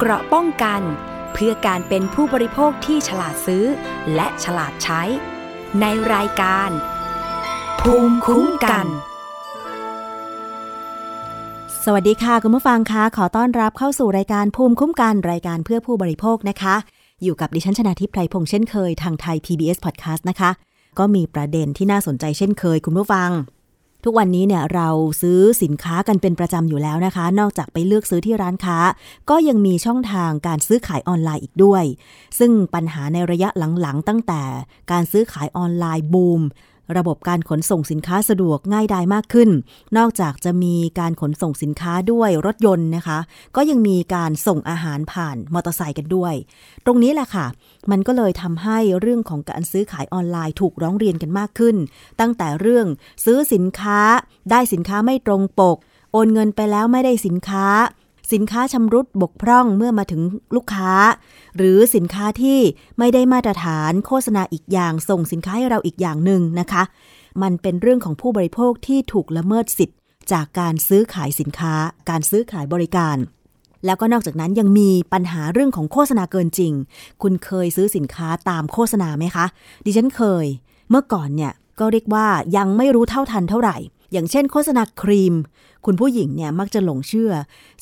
เกราะป้องกัน เพื่อการเป็นผู้บริโภคที่ฉลาดซื้อ และฉลาดใช้ ในรายการ ภูมิคุ้มกัน สวัสดีค่ะคุณผู้ฟังคะขอต้อนรับเข้าสู่รายการภูมิคุ้มกันรายการเพื่อผู้บริโภคนะคะ อยู่กับดิฉันชนาทิพไพรพงษ์เช่นเคยทางไทย PBS Podcast นะคะ ก็มีประเด็นที่น่าสนใจเช่นเคยคุณผู้ฟัง ทุกวันนี้เนี่ยเราซื้อสินค้ากันเป็นประจำอยู่แล้วนะคะ นอกจากไปเลือกซื้อที่ร้านค้า ก็ยังมีช่องทางการซื้อขายออนไลน์อีกด้วย ซึ่งปัญหาในระยะหลังๆ ตั้งแต่การซื้อขายออนไลน์บูม ระบบการขนส่งสินค้าสะดวกง่ายดายมากขึ้น นอกจากจะมีการขนส่งสินค้าด้วยรถยนต์นะคะ ก็ยังมีการส่งอาหารผ่านมอเตอร์ไซค์กันด้วย ตรงนี้แหละค่ะ มันก็เลยทำให้เรื่องของการซื้อขายออนไลน์ถูกร้องเรียนกันมากขึ้น ตั้งแต่เรื่องซื้อสินค้าได้สินค้าไม่ตรงปก โอนเงินไปแล้วไม่ได้สินค้า สินค้าชำรุดบกพร่องเมื่อมาถึงลูกค้า หรือสินค้าที่ไม่ได้มาตรฐานโฆษณาอีกอย่างส่งสินค้าให้เราอีกอย่างหนึ่งนะคะ มันเป็นเรื่องของผู้บริโภคที่ถูกละเมิดสิทธิ์ จากการซื้อขายสินค้า การซื้อขายบริการ แล้วก็นอกจากนั้นยังมีปัญหาเรื่องของโฆษณาเกินจริง คุณเคยซื้อสินค้าตามโฆษณาไหมคะ ดิฉันเคย เมื่อก่อนเนี่ยก็เรียกว่ายังไม่รู้เท่าทันเท่าไหร่ อย่างเช่นโฆษณาครีม คุณผู้หญิงเนี่ยมักจะหลงเชื่อ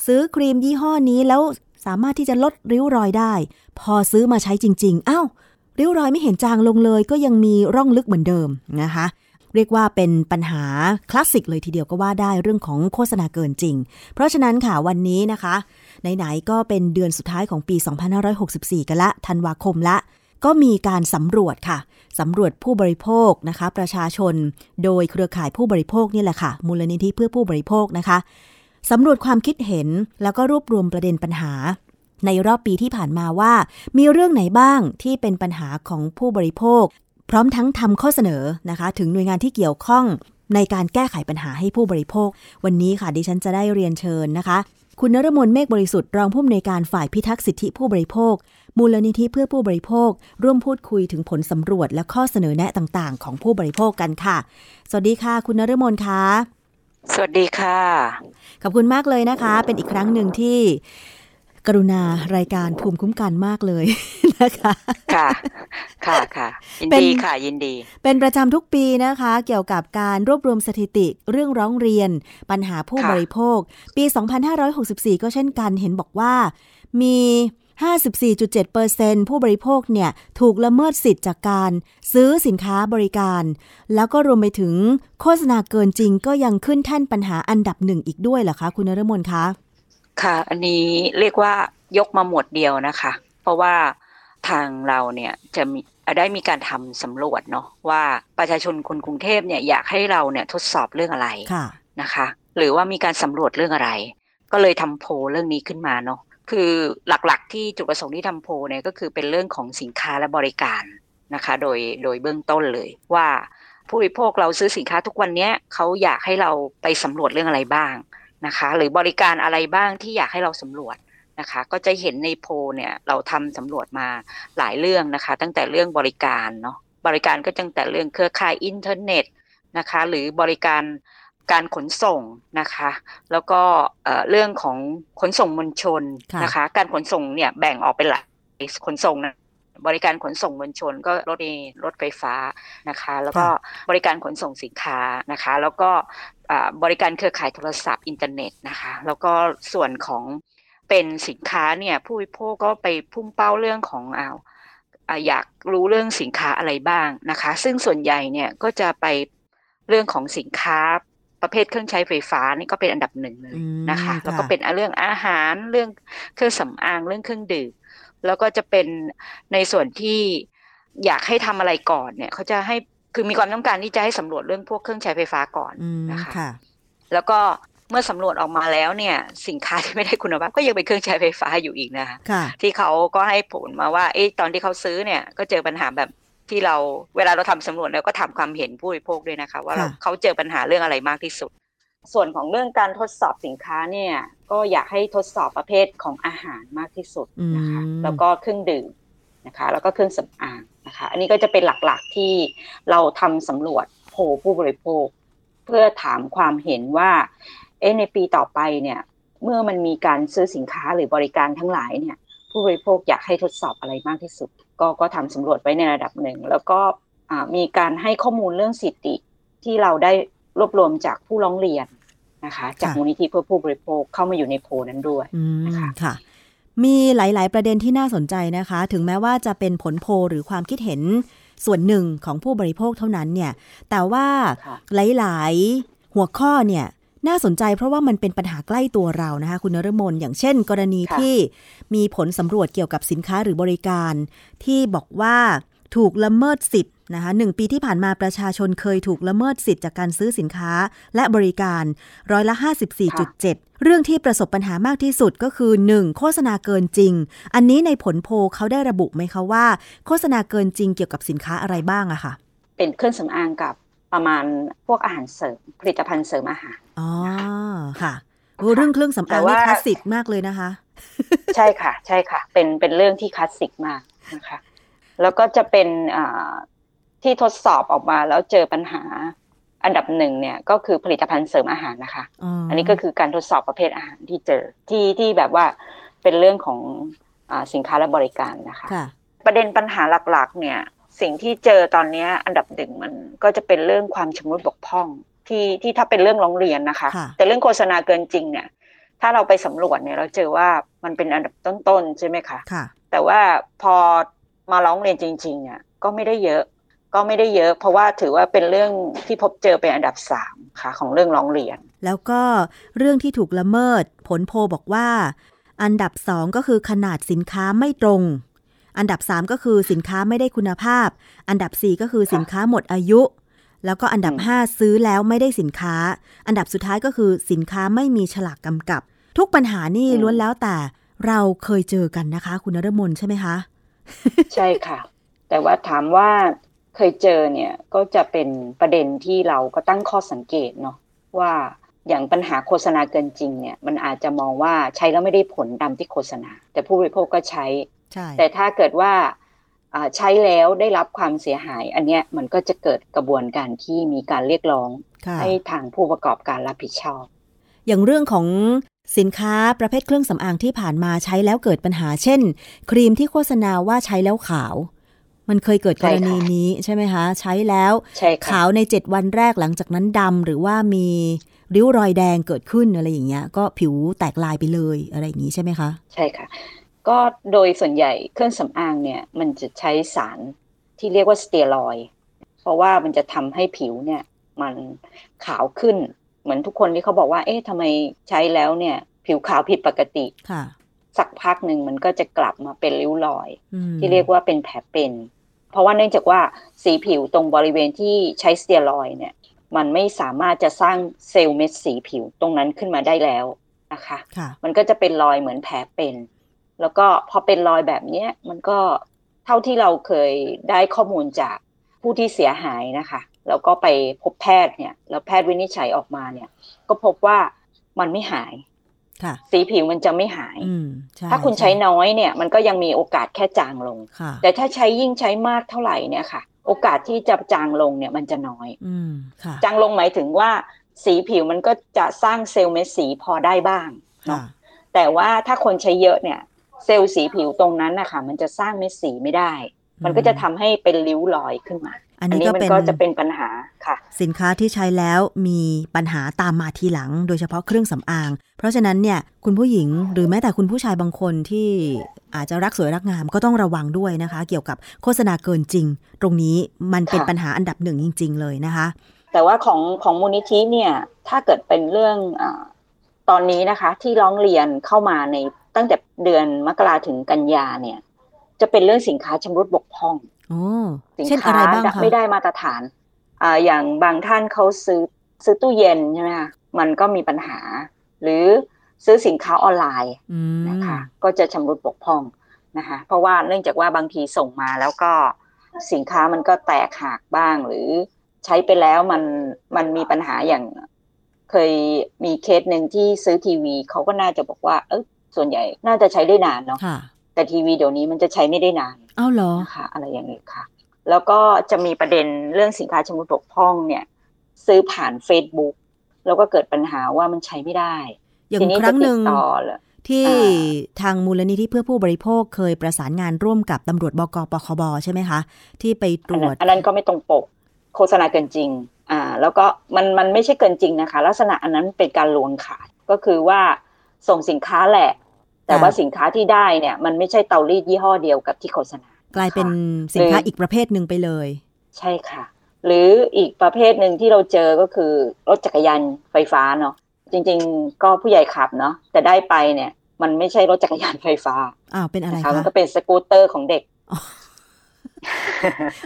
ซื้อครีมยี่ห้อนี้แล้วสามารถที่จะลดริ้วรอยได้ พอซื้อมาใช้จริงๆอ้าวริ้วรอยไม่เห็นจางลงเลย ก็ยังมีร่องลึกเหมือนเดิมนะคะเรียกว่าเป็นปัญหาคลาสสิกเลยทีเดียวก็ว่าได้เรื่องของโฆษณาเกินจริง เพราะฉะนั้นค่ะวันนี้นะคะ ไหนๆก็เป็นเดือนสุดท้ายของปี 2564 กันละธันวาคมละ ก็มีการสำรวจค่ะสำรวจผู้บริโภคนะคะ ประชาชน โดยเครือข่ายผู้บริโภคนี่แหละค่ะ มูลนิธิเพื่อผู้บริโภคนะคะสำรวจความคิดเห็นแล้วก็รวบรวมประเด็นปัญหา ในรอบปีที่ผ่านมาว่า มีเรื่องไหนบ้างที่เป็นปัญหาของผู้บริโภค พร้อมทั้งทำข้อเสนอนะคะ ถึงหน่วยงานที่เกี่ยวข้องในการแก้ไขปัญหาให้ผู้บริโภค วันนี้ค่ะดิฉันจะได้เรียนเชิญนะคะ คุณนรมนเมฆบริสุทธิ์รองผู้อำนวยการฝ่ายพิทักษ์สิทธิผู้บริโภค มูลนิธิเพื่อผู้บริโภค ร่วมพูดคุยถึงผลสำรวจและข้อเสนอแนะต่างๆ ของผู้บริโภคกันค่ะ สวัสดีค่ะ คุณนรมนคะสวัสดีค่ะ ขอบคุณมากเลยนะคะ เป็นอีกครั้งหนึ่งที่ กรุณารายการภูมิคุ้มกันมากเลยนะคะ ค่ะ ค่ะค่ะยินเป็นดีค่ะยินดี เป็นประจำทุกปีนะคะ เกี่ยวกับการรวบรวมสถิติเรื่องร้องเรียน ปัญหาผู้ค่ะบริโภค ปี 2564 ก็เช่นกันเห็นบอกว่ามี 54.7%ผู้บริโภคเนี่ยถูกละเมิดสิทธิ์จากการซื้อสินค้าบริการ แล้วก็รวมไปถึงโฆษณาเกินจริงก็ยังขึ้นแท่นปัญหาอันดับหนึ่งอีกด้วยเหรอคะ คุณนรมนคะ ค่ะ อันนี้เรียกว่ายกมาหมวดเดียวนะคะ เพราะว่าทางเราเนี่ยจะมีได้มีการทำสำรวจเนาะว่าประชาชนคนกรุงเทพเนี่ยอยากให้เราเนี่ยทดสอบเรื่องอะไรค่ะนะคะ หรือว่ามีการสำรวจเรื่องอะไร ก็เลยทำโพลเรื่องนี้ขึ้นมาเนาะคือหลักๆ ที่จุดประสงค์ที่ทำโพลเนี่ยก็คือเป็นเรื่องของสินค้าและบริการนะคะ โดยโดยเบื้องต้นเลยว่าผู้บริโภคเราซื้อสินค้าทุกวันเนี้ยเขาอยากให้เราไปสำรวจเรื่องอะไรบ้าง นะคะ หรือบริการอะไรบ้างที่อยากให้เราสำรวจนะคะ ก็จะเห็นในโพลเนี่ยเราทำสำรวจมาหลายเรื่องนะคะ ตั้งแต่เรื่องบริการเนาะบริการก็ตั้งแต่เรื่องเครือข่ายอินเทอร์เน็ตนะคะ หรือบริการการขนส่งนะคะ แล้วก็เอ่อเรื่องของขนส่งมวลชนค่ะนะคะ การขนส่งเนี่ยแบ่งออกเป็นหลายขนส่งนะบริการขนส่งมวลชนก็รถเมล์รถไฟฟ้านะคะ แล้วก็บริการขนส่งสินค้านะคะ แล้วก็อ่า บริการเครือข่ายโทรศัพท์อินเทอร์เน็ตนะคะ แล้วก็ส่วนของเป็นสินค้าเนี่ยผู้บริโภคก็ไปพุ่งเป้าเรื่องของอ่าอ่าอยากรู้เรื่องสินค้าอะไรบ้างนะคะ ซึ่งส่วนใหญ่เนี่ยก็จะไปเรื่องของสินค้าประเภทเครื่องใช้ไฟฟ้านี่ก็เป็นอันดับหนึ่งเลยอืมนะคะ แล้วก็ค่ะเป็นเรื่องอาหารเรื่องเครื่องสำอางเรื่องเครื่องดื่มแล้วก็จะเป็นในส่วนที่อยากให้ทำอะไรก่อนเนี่ยเขาจะให้ คือมีความต้องการที่จะให้สำรวจเรื่องพวกเครื่องใช้ไฟฟ้าก่อนอืมนะคะค่ะแล้วก็เมื่อสำรวจออกมาแล้วเนี่ย สินค้าที่ไม่ได้คุณภาพก็ยังเป็นเครื่องใช้ไฟฟ้าอยู่อีกนะคะค่ะที่เขาก็ให้ผลมาว่าเอ๊ะตอนที่เขาซื้อเนี่ยก็เจอปัญหาแบบที่เราเวลาเราทำสำรวจแล้วก็ถามความเห็นผู้บริโภคด้วยนะคะ ว่าเราค่ะเขาเจอปัญหาเรื่องอะไรมากที่สุด ส่วนของเรื่องการทดสอบสินค้าเนี่ย ก็อยากให้ทดสอบประเภทของอาหารมากที่สุดนะคะอืมแล้วก็เครื่องดื่มนะคะ แล้วก็เครื่องสำอาง นะคะ อันนี้ก็จะเป็นหลักๆที่เราทำสำรวจโพลผู้บริโภค เพื่อถามความเห็นว่าเอ๊ในปีต่อไปเนี่ยเมื่อมันมีการซื้อสินค้าหรือบริการทั้งหลายเนี่ย ผู้บริโภคอยากให้ทดสอบอะไรมากที่สุด ก็ก็ทำสำรวจไว้ในระดับหนึ่ง แล้วก็มีการให้ข้อมูลเรื่องสิทธิที่เราได้รวบรวมจากผู้ร้องเรียนนะคะ จากมูลนิธิเพื่อผู้บริโภคเข้ามาอยู่ในโพนั้นด้วยนะคะค่ะ มีหลาย ๆ ประเด็นที่น่าสนใจนะคะ ถึงแม้ว่าจะเป็นผลโพหรือความคิดเห็นส่วนหนึ่งของผู้บริโภคเท่านั้นเนี่ย แต่ว่าหลาย ๆ หัวข้อเนี่ยน่าสนใจเพราะว่ามันเป็นปัญหาใกล้ตัวเรานะคะคุณนรมนอย่างเช่น กรณีที่มีผลสำรวจเกี่ยวกับสินค้าหรือบริการ ที่บอกว่า ถูกละเมิดสิทธิ์นะคะหนึ่งปีที่ผ่านมาประชาชนเคยถูกละเมิดสิทธิ์จากการซื้อสินค้าและบริการร้อยละ 54.7 เรื่องที่ประสบปัญหามากที่สุดก็คือ 1. โฆษณาเกินจริง อันนี้ในผลโพเขาได้ระบุไหมคะว่า โฆษณาเกินจริงเกี่ยวกับสินค้าอะไรบ้างอะคะ่ะเป็นเครื่องสำอางกับประมาณพวกอาหารเสริมผลิตภัณฑ์เสริมอาหาร อ๋อ ค่ะโอ้เรื่องเครื่องสำอางนี่คลาสสิกมากเลยนะคะ ใช่ค่ะ ใช่ค่ะ เป็นเป็นเรื่องที่คลาสสิกมากนะคะ แล้วก็จะเป็นที่ทดสอบออกมาแล้วเจอปัญหาอันดับหนึ่งเนี่ยก็คือผลิตภัณฑ์เสริมอาหารนะคะ อันนี้ก็คือการทดสอบประเภทอาหารที่เจอที่ที่แบบว่าเป็นเรื่องของอสินค้าและบริการนะคะประเด็นปัญหาหลักๆ เนี่ยสิ่งที่เจอตอนนี้อันดับหนึ่งมันก็จะเป็นเรื่องความชำรุดบกพร่องที่ที่ถ้าเป็นเรื่องร้องเรียนนะคะ แต่เรื่องโฆษณาเกินจริงเนี่ยถ้าเราไปสำรวจเนี่ยเราเจอว่ามันเป็นอันดับต้นๆใช่ไหมคะคะแต่ว่าพอ มาร้องเรียนจริงๆเนี่ยก็ไม่ได้เยอะ ก็ไม่ได้เยอะ เพราะว่าถือว่าเป็นเรื่องที่พบเจอเป็นอันดับสามค่ะ ของเรื่องร้องเรียน แล้วก็เรื่องที่ถูกละเมิด ผลโพบอกว่า อันดับสองก็คือขนาดสินค้าไม่ตรง อันดับ3ก็คือสินค้าไม่ได้คุณภาพ อันดับ4ก็คือสินค้าหมดอายุแล้วก็อันดับ 5 ซื้อแล้วไม่ได้สินค้า อันดับสุดท้ายก็คือสินค้าไม่มีฉลากกำกับ ทุกปัญหานี่ล้วนแล้วแต่เราเคยเจอกันนะคะ คุณนรมนใช่ไหมคะ ใช่ค่ะ แต่ว่าถามว่าเคยเจอเนี่ยก็จะเป็นประเด็นที่เราก็ตั้งข้อสังเกตเนาะว่าอย่างปัญหาโฆษณาเกินจริงเนี่ยมันอาจจะมองว่าใช้แล้วไม่ได้ผลตามที่โฆษณา แต่ผู้บริโภคก็ใช้แต่ถ้าเกิดว่าใช้แล้วได้รับความเสียหาย อันเนี้ยมันก็จะเกิดกระบวนการที่มีการเรียกร้องให้ทางผู้ประกอบการรับผิดชอบ อย่างเรื่องของสินค้าประเภทเครื่องสำอางที่ผ่านมาใช้แล้วเกิดปัญหา เช่น ครีมที่โฆษณาว่าใช้แล้วขาว มันเคยเกิดกรณีนี้ใช่ไหมคะ ใช้แล้วขาวในเจ็ดวันแรกหลังจากนั้นดำหรือว่ามีริ้วรอยแดงเกิดขึ้นอะไรอย่างเงี้ย ก็ผิวแตกลายไปเลยอะไรอย่างนี้ใช่ไหมคะ ใช่ค่ะ ก็โดยส่วนใหญ่เครื่องสำอางเนี่ยมันจะใช้สารที่เรียกว่าสเตียรอย เพราะว่ามันจะทำให้ผิวเนี่ยมันขาวขึ้น เหมือนทุกคนที่เขาบอกว่า เอ๊ะทำไมใช้แล้วเนี่ย ผิวขาวผิดปกติค่ะ สักพักหนึ่งมันก็จะกลับมาเป็นริ้วรอย ที่เรียกว่าเป็นแผลเป็น เพราะว่าเนื่องจากว่าสีผิวตรงบริเวณที่ใช้สเตียรอยเนี่ย มันไม่สามารถจะสร้างเซลล์เม็ดสีผิวตรงนั้นขึ้นมาได้แล้วนะคะคะมันก็จะเป็นรอยเหมือนแผลเป็น แล้วก็พอเป็นรอยแบบนี้มันก็เท่าที่เราเคยได้ข้อมูลจากผู้ที่เสียหายนะคะ แล้วก็ไปพบแพทย์เนี่ย แล้วแพทย์วินิจฉัยออกมาเนี่ย ก็พบว่ามันไม่หายสีผิวมันจะไม่หาย ถ้าคุณใช้น้อยเนี่ย มันก็ยังมีโอกาสแค่จางลง แต่ถ้าใช้ยิ่งใช้มากเท่าไหร่เนี่ยค่ะ โอกาสที่จะจางลงเนี่ยมันจะน้อยจางลงหมายถึงว่า สีผิวมันก็จะสร้างเซลล์เม็ดสีพอได้บ้างเนาะแต่ว่าถ้าคนใช้เยอะเนี่ย เซลล์สีผิวตรงนั้นนะคะมันจะสร้างเม็ดสีไม่ได้ มันก็จะทำให้เป็นริ้วรอยขึ้นมา อันนี้มันก็จะเป็นปัญหาค่ะ สินค้าที่ใช้แล้วมีปัญหาตามมาทีหลัง โดยเฉพาะเครื่องสำอาง เพราะฉะนั้นเนี่ยคุณผู้หญิงหรือแม้แต่คุณผู้ชายบางคนที่อาจจะรักสวยรักงามก็ต้องระวังด้วยนะคะ เกี่ยวกับโฆษณาเกินจริง ตรงนี้มันเป็นปัญหาอันดับหนึ่งจริง ๆ เลยนะคะ แต่ว่าของของมูลนิธิเนี่ยถ้าเกิดเป็นเรื่องอตอนนี้นะคะ ที่ร้องเรียนเข้ามาในตั้งแต่เดือนมกราถึงกันยาเนี่ย จะเป็นเรื่องสินค้าชำรุดบกพร่อง สินค้าไม่ได้มาตรฐานอ่าอย่างบางท่านเขาซื้อซื้อตู้เย็นใช่ไหมคะมันก็มีปัญหา หรือซื้อสินค้าออนไลน์นะคะ ก็จะชำรุดบกพร่องนะคะ เพราะว่าเนื่องจากว่าบางทีส่งมาแล้วก็สินค้ามันก็แตกหักบ้าง หรือใช้ไปแล้วมันมันมีปัญหาอย่างเคยมีเคสหนึ่งที่ซื้อทีวีเขาก็น่าจะบอกว่า เออส่วนใหญ่น่าจะใช้ได้นานเนาะแต่ทีวีเดี๋ยวนี้มันจะใช้ไม่ได้นาน อ้าวเหรอค่ะอะไรอย่างนี้ค่ะ แล้วก็จะมีประเด็นเรื่องสินค้าชำรุดบกพร่องเนี่ย ซื้อผ่าน Facebook แล้วก็เกิดปัญหาว่ามันใช้ไม่ได้ อย่างทีนี้ครั้งหนึ่งจะติดต่อเหรอที่อ่ทางมูลนิธิเพื่อผู้บริโภคเคยประสานงานร่วมกับตำรวจบกปคบใช่ไหมคะ ที่ไปตอัรนวนั้จนอันนั้นก็ไม่ตรงปก โฆษณาเกินจริง อ่า แล้วก็มันมันไม่ใช่เกินจริงนะคะ ลักษณะอันนั้นเป็นการลวงขายก็คือว่าส่งสินค้าแหละ แต่ว่าสินค้าที่ได้เนี่ย มันไม่ใช่เตารีดยี่ห้อเดียวกับที่โฆษณา กลายเป็นค่ะสินค้าหรืออีอีกประเภทหนึ่งไปเลย ใช่ค่ะ หรืออีกประเภทหนึ่งที่เราเจอก็คือรถจักรยานไฟฟ้าเนาะจริง ๆ ก็ผู้ใหญ่ขับเนาะแต่ได้ไปเนี่ย มันไม่ใช่รถจักรยานไฟฟ้าอ้าวเป็นอะไรนะคะคะมันก็เป็นสกูตเตอร์ของเด็ก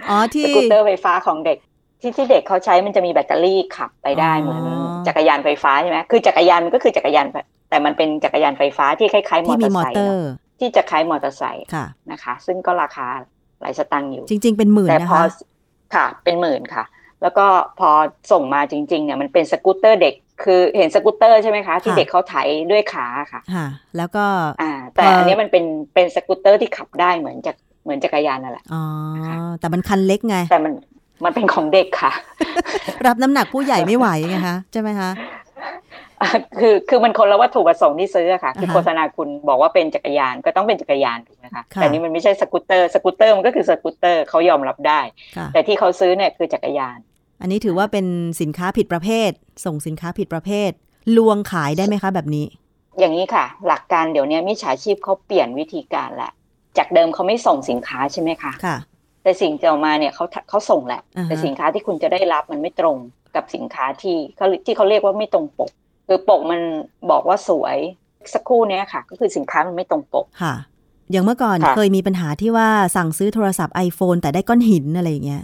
อ๋อที่สกูตเตอร์ไฟฟ้าของเด็กที่ที่เด็กเขาใช้มันจะมีแบตเตอรี่ขับไปได้อ๋อเหมือนจักรยานไฟฟ้าใช่ไหมคือจักรยานมันก็คือจักรยานไฟ แต่มันเป็นจักรยานไฟฟ้าที่คล้ายๆมอที่เตอมีร์มอไซค์เตอเนร์อะที่จะคล้ายมอเตอร์ไซค์ค่ะนะคะ ซึ่งก็ราคาหลายสตางค์อยู่ จริง ๆ เป็นหมื่นแต่นะพอคะค่ะ เป็นหมื่นค่ะ แล้วก็พอส่งมาจริง ๆ เนี่ยมันเป็นสกูตเตอร์เด็กคือเห็นสกูตเตอร์ใช่ไหมคะที่ค่ะเด็กเขาไถด้วยขาค่ะค่ะ แล้วก็อ่า แต่พออัอันนี้มันเป็นเป็นสกูตเตอร์ที่ขับได้เหมือนจากเหมือนจักรยานนั่นแหละอ๋อแต่มันคันเล็กไง แต่มันมันเป็นของเด็กค่ะ รับน้ำหนักผู้ใหญ่ไม่ไหวไงคะใช่ไหมคะอะ คือคือมันคนละวัตถุประสงค์ที่ซื้ออะค่ะ คืออ่าฮะโฆษณาคุณบอกว่าเป็นจักรยานก็ต้องเป็นจักรยานถูกไหมคะค่ะแต่นี่มันไม่ใช่สกูตเตอร์สกูตเตอร์มันก็คือสกูตเตอร์เขายอมรับได้ค่ะแต่ที่เขาซื้อเนี่ยคือจักรยาน อันนี้ถือว่าเป็นสินค้าผิดประเภท ส่งสินค้าผิดประเภท ลวงขายได้ไหมคะแบบนี้ อย่างนี้ค่ะ หลักการเดี๋ยวนี้มิจฉาชีพเขาเปลี่ยนวิธีการแหละ จากเดิมเขาไม่ส่งสินค้าใช่ไหมคะค่ะ แต่สิ่งที่ออกมาเนี่ยเขาเขาส่งแหละอ่าฮะแต่สินค้าที่คุณจะได้รับมันไม่ตรงกับสินค้าที่เขาที่เขาเรียกว่าไม่ตรงปก คือปกมันบอกว่าสวยสักครู่เนี้ยค่ะ ก็คือสินค้ามันไม่ตรงปกค่ะ อย่างเมื่อก่อนค่ะเคยมีปัญหาที่ว่าสั่งซื้อโทรศัพท์ iPhone แต่ได้ก้อนหินอะไรอย่างเงี้ย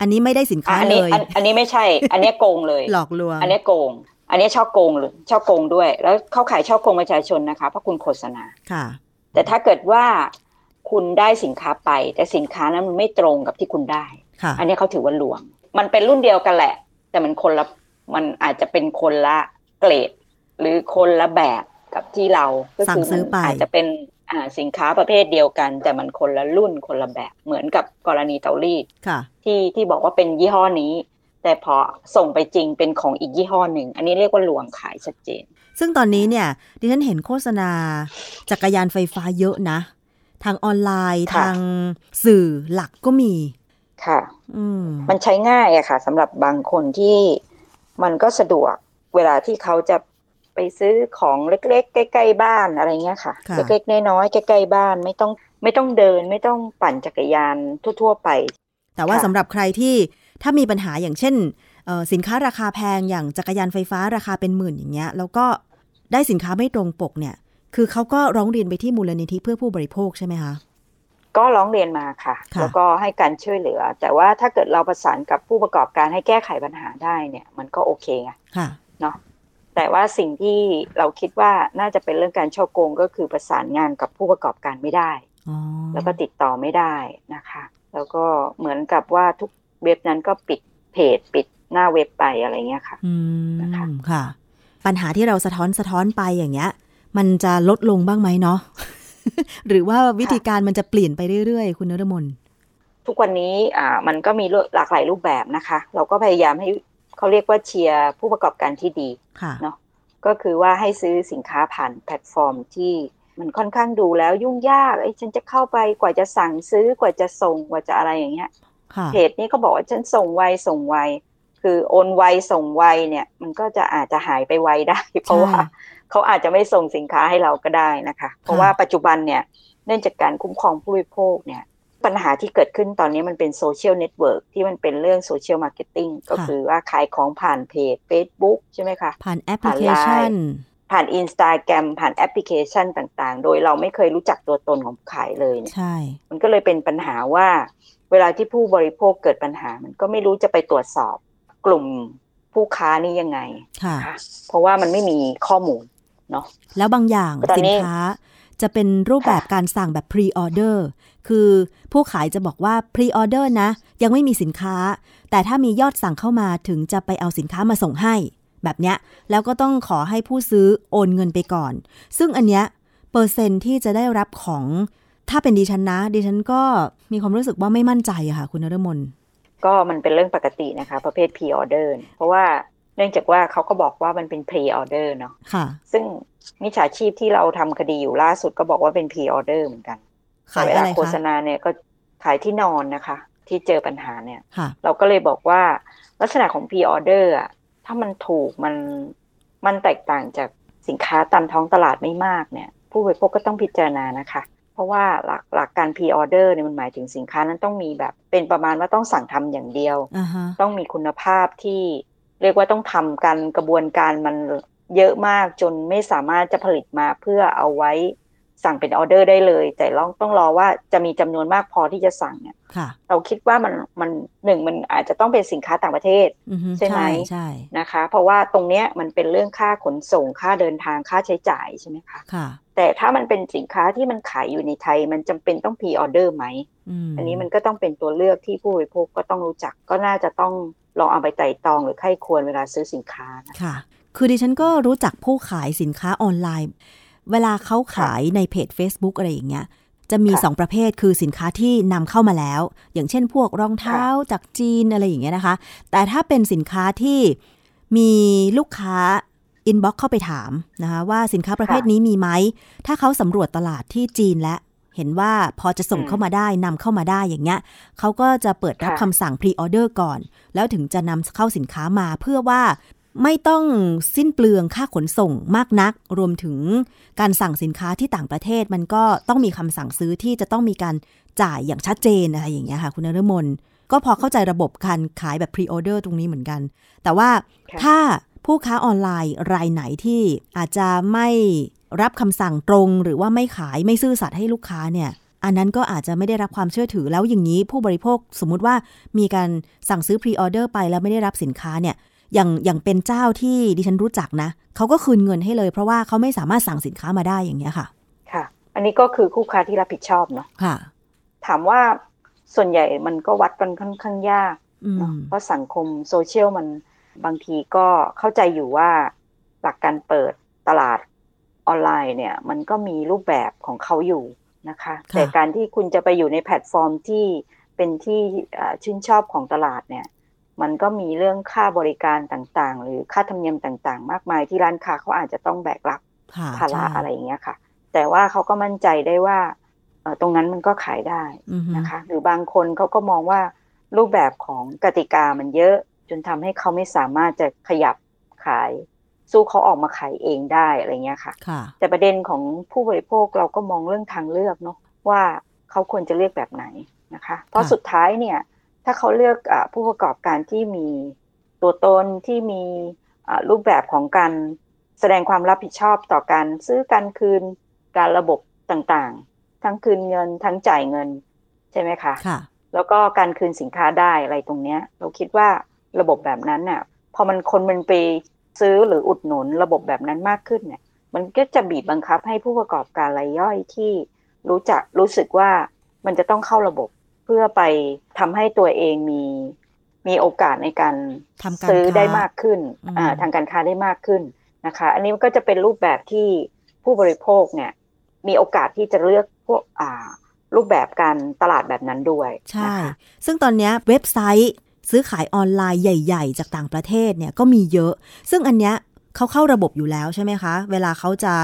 อันนี้ไม่ได้สินอะค้าอันเลนี้ยอันอันนี้ไม่ใช่ อันเนี้ยโกงเลย หลอกลวง อันเนี้ยโกง อันเนี้ยช่อโกงเลยช่อโกงด้วย แล้วเข้าขายช่อโกงประชาชนนะคะเพราะคุณโฆษณาค่ะ แต่ถ้าเกิดว่าคุณได้สินค้าไป แต่สินค้านั้นมันไม่ตรงกับที่คุณได้ค่ะอันนี้เขาถือว่าลวง มันเป็นรุ่นเดียวกันแหละ แต่มันคนละ มันอาจจะเป็นคนละ เกรด หรือคนละแบบกับที่เราก็สั่งซื้อไปมันอาจจะเป็นอ่าสินค้าประเภทเดียวกัน แต่มันคนละรุ่นคนละแบบเหมือนกับกรณีเตารีดค่ะที่ที่บอกว่าเป็นยี่ห้อนี้ แต่พอส่งไปจริงเป็นของอีกยี่ห้อหนึ่ง อันนี้เรียกว่าลวงขายชัดเจน ซึ่งตอนนี้เนี่ยดิฉันเห็นโฆษณาจักรยานไฟฟ้าเยอะนะ ทางออนไลน์ค่ะทางสื่อหลักก็มีค่ะอืมมันใช้ง่ายอะค่ะสำหรับบางคนที่มันก็สะดวก เวลาที่เขาจะไปซื้อของเล็กๆ ใกล้ ๆ บ้านอะไรเงี้ยค่ะค่ะ เล็กๆน้อยๆใกล้ๆบ้านไม่ต้องไม่ต้องเดิน ไม่ต้องปั่นจักรยานทั่ว ๆ ไป แต่ว่าค่ะสำหรับใครที่ถ้ามีปัญหาอย่างเช่นเอ่อสินค้าราคาแพงอย่างจักรยานไฟฟ้าราคาเป็นหมื่นอย่างเงี้ย แล้วก็ได้สินค้าไม่ตรงปกเนี่ย คือเขาก็ร้องเรียนไปที่มูลนิธิเพื่อผู้บริโภคใช่ไหมคะก็ร้องเรียนมาค่ะค่ะแล้วก็ให้การช่วยเหลือ แต่ว่าถ้าเกิดเราประสานกับผู้ประกอบการให้แก้ไขปัญหาได้เนี่ย มันก็โอเคไงค่ะ เนาะแต่ว่าสิ่งที่เราคิดว่าน่าจะเป็นเรื่องการช่อโกงก็คือประสานงานกับผู้ประกอบการไม่ได้อ๋อแล้วก็ติดต่อไม่ได้นะคะ แล้วก็เหมือนกับว่าทุกเว็บนั้นก็ปิดเพจปิดหน้าเว็บไปอะไรเงี้ยค่ะอืมนะคะค่ะ ปัญหาที่เราสะท้อนสะท้อนไปอย่างเงี้ย มันจะลดลงบ้างไหมเนาะหรือว่าวิธีการมันจะเปลี่ยนไปเรื่อยๆ คุณนรมนทุกวันนี้อ่ามันก็มีหลากหลายรูปแบบนะคะ เราก็พยายามให้ เขาเรียกว่าเชียร์ผู้ประกอบการที่ดีค่ะเนาะก็คือว่าให้ซื้อสินค้าผ่านแพลตฟอร์มที่มันค่อนข้างดูแล้วยุ่งยากไอ้ยฉันจะเข้าไปกว่าจะสั่งซื้อกว่าจะส่งกว่าจะอะไรอย่างเงี้ยค่ะเพจนี้เขาบอกว่าฉันส่งไวส่งไวคือโอนไวส่งไวเนี่ย มันก็จะอาจจะหายไปไวได้ เพราะว่าเขาอาจจะไม่ส่งสินค้าให้เราก็ได้นะคะ เพราะว่าปัจจุบันเนี่ยเนื่องจากการคุ้มครองผู้บริโภคเนี่ย ปัญหาที่เกิดขึ้นตอนนี้มันเป็นโซเชียลเน็ตเวิร์กที่มันเป็นเรื่อง social marketing ก็คือว่าขายของผ่านเพจ Facebook ใช่ไหมคะ ผ่านแอปพลิเคชัน ผ่านอินสตาแกรมผ่านแอปพลิเคชันต่างๆ โดยเราไม่เคยรู้จักตัวตนของผู้ขายเลยเนี่ยใช่มันก็เลยเป็นปัญหาว่า เวลาที่ผู้บริโภคเกิดปัญหา มันก็ไม่รู้จะไปตรวจสอบกลุ่มผู้ค้านี้ยังไงค่ะค่ะเพราะว่ามันไม่มีข้อมูลเนาะแล้วบางอย่างตอนนี้สินค้า จะเป็นรูปแบบการสั่งแบบพรีออเดอร์คือผู้ขายจะบอกว่าพรีออเดอร์นะ ยังไม่มีสินค้า แต่ถ้ามียอดสั่งเข้ามาถึงจะไปเอาสินค้ามาส่งให้ แบบเนี้ยแล้วก็ต้องขอให้ผู้ซื้อโอนเงินไปก่อน ซึ่งอันเนี้ยเปอร์เซ็นต์ที่จะได้รับของถ้าเป็นดิฉันนะ ดิฉันก็มีความรู้สึกว่าไม่มั่นใจอะค่ะ คุณนฤมลก็มันเป็นเรื่องปกตินะคะ ประเภท pre order เนี่ยเพราะว่า เนื่องจากว่าเขาก็บอกว่ามันเป็นพรีออเดอร์เนาะค่ะ ซึ่งมิจฉาชีพที่เราทำคดีอยู่ล่าสุดก็บอกว่าเป็นพรีออเดอร์เหมือนกันขายอะไรคะเวลาโฆษณาเนี่ยก็ขายที่นอนนะคะ ที่เจอปัญหาเนี่ยค่ะเราก็เลยบอกว่าลักษณะของพรีออเดอร์อะถ้ามันถูกมันมันแตกต่างจากสินค้าตามท้องตลาดไม่มากเนี่ย ผู้บริโภคก็ต้องพิจารณานะคะ เพราะว่าหลักหลักการพรีออเดอร์เนี่ยมันหมายถึงสินค้านั้นต้องมีแบบเป็นประมาณว่าต้องสั่งทำอย่างเดียวอ่าฮะต้องมีคุณภาพที่ เรียกว่าต้องทำกันกระบวนการมันเยอะมากจนไม่สามารถจะผลิตมาเพื่อเอาไว้สั่งเป็นออเดอร์ได้เลย แต่ลองต้องรอว่าจะมีจำนวนมากพอที่จะสั่งเนี่ยค่ะเราคิดว่ามันมันหนึ่งมันอาจจะต้องเป็นสินค้าต่างประเทศอือฮึใช่ไหมใช่นะคะ เพราะว่าตรงเนี้ยมันเป็นเรื่องค่าขนส่งค่าเดินทางค่าใช้จ่ายใช่ไหมคะค่ะ แต่ถ้ามันเป็นสินค้าที่มันขายอยู่ในไทย มันจำเป็นต้องพรีออเดอร์ไหมมอันนี้มันก็ต้องเป็นตัวเลือกที่ผู้บริโภคก็ต้องรู้จักก็น่าจะต้อง ลองเอาไปไต่ตรองหรือไข้ควรเวลาซื้อสินค้านะค่ะ คือดิฉันก็รู้จักผู้ขายสินค้าออนไลน์ เวลาเขาขายในเพจ Facebook อะไรอย่างเงี้ยจะมีค่ะสองประเภทคือสินค้าที่นำเข้ามาแล้ว อย่างเช่นพวกรองเท้าจากจีนอะไรอย่างเงี้ยนะคะ แต่ถ้าเป็นสินค้าที่มีลูกค้า inbox เข้าไปถามนะคะว่าสินค้าประเภทนี้มีไหม ถ้าเขาสำรวจตลาดที่จีนและ เห็นว่าพอจะส่งเข้ามาได้นำเข้ามาได้อย่างเงี้ยเขาก็จะเปิดรับคำสั่งพรีออเดอร์ก่อน แล้วถึงจะนำเข้าสินค้ามาเพื่อว่าไม่ต้องสิ้นเปลืองค่าขนส่งมากนัก รวมถึงการสั่งสินค้าที่ต่างประเทศ มันก็ต้องมีคำสั่งซื้อที่จะต้องมีการจ่ายอย่างชัดเจนอะไรอย่างเงี้ยค่ะ คุณนฤมลก็พอเข้าใจระบบการขายแบบพรีออเดอร์ตรงนี้เหมือนกัน แต่ว่าค่ะถ้าผู้ค้าออนไลน์รายไหนที่อาจจะไม่ รับคำสั่งตรงหรือว่าไม่ขายไม่ซื่อสัตย์ให้ลูกค้าเนี่ย อันนั้นก็อาจจะไม่ได้รับความเชื่อถือแล้วอย่างนี้ผู้บริโภคสมมุติว่ามีการสั่งซื้อพรีออเดอร์ไปแล้วไม่ได้รับสินค้าเนี่ยอย่างอย่างเป็นเจ้าที่ดิฉันรู้จักนะเขาก็คืนเงินให้เลย เพราะว่าเขาไม่สามารถสั่งสินค้ามาได้อย่างเงี้ยค่ะ ค่ะ อันนี้ก็คือคู่ค้าที่รับผิดชอบเนาะค่ะ ถามว่าส่วนใหญ่มันก็วัดกันค่อนข้างยากเนาะอืมเพราะสังคมโซเชียลมันบางทีก็เข้าใจอยู่ว่าหลักการเปิดตลาด ออนไลน์เนี่ยมันก็มีรูปแบบของเขาอยู่นะคะค่ะแต่การที่คุณจะไปอยู่ในแพลตฟอร์มที่เป็นที่เอ่อชื่นชอบของตลาดเนี่ย มันก็มีเรื่องค่าบริการต่างๆ หรือค่าธรรมเนียมต่างๆ มากมายที่ร้านค้าเขาอาจจะต้องแบกรับค่ะภาระใช่อะไรอย่างเงี้ยค่ะ แต่ว่าเขาก็มั่นใจได้ว่าเอ่อตรงนั้นมันก็ขายได้อือฮึนะคะ หรือบางคนเขาก็มองว่ารูปแบบของกติกามันเยอะ จนทำให้เขาไม่สามารถจะขยับขาย สู้เขาออกมาขายเองได้อะไรเงี้ยค่ะค่ะ แต่ประเด็นของผู้บริโภคเราก็มองเรื่องทางเลือกเนาะว่าเขาควรจะเลือกแบบไหนนะคะ เพราะค่ะสุดท้ายเนี่ย ถ้าเขาเลือกอาผู้ประกอบการที่มีตัวตนที่มีอ่ารูปแบบของการแสดงความรับผิดชอบต่อการซื้อการคืนการระบบต่างๆ ทั้งคืนเงินทั้งจ่ายเงินใช่ไหมคะค่ะแล้วก็การคืนสินค้าได้อะไรตรงเนี้ย เราคิดว่าระบบแบบนั้นน่ะพอมันคนมันไป ซื้อหรืออุดหนุนระบบแบบนั้นมากขึ้นเนี่ย มันก็จะบีบบังคับให้ผู้ประกอบการรายย่อยที่รู้จักรู้สึกว่ามันจะต้องเข้าระบบเพื่อไปทำให้ตัวเองมีมีโอกาสในการทำการซื้อค้าได้มากขึ้นอืมอ่าทางการค้าได้มากขึ้นนะคะ อันนี้มันก็จะเป็นรูปแบบที่ผู้บริโภคเนี่ย มีโอกาสที่จะเลือกพวกอ่ารูปแบบการตลาดแบบนั้นด้วย ใช่นะคะซึ่งตอนเนี้ยเว็บไซต์ ซื้อขายออนไลน์ใหญ่ ๆ จากต่างประเทศเนี่ยก็มีเยอะ ซึ่งอันเนี้ยเขาเข้าระบบอยู่แล้วใช่ไหมคะ เวลาเขาจะ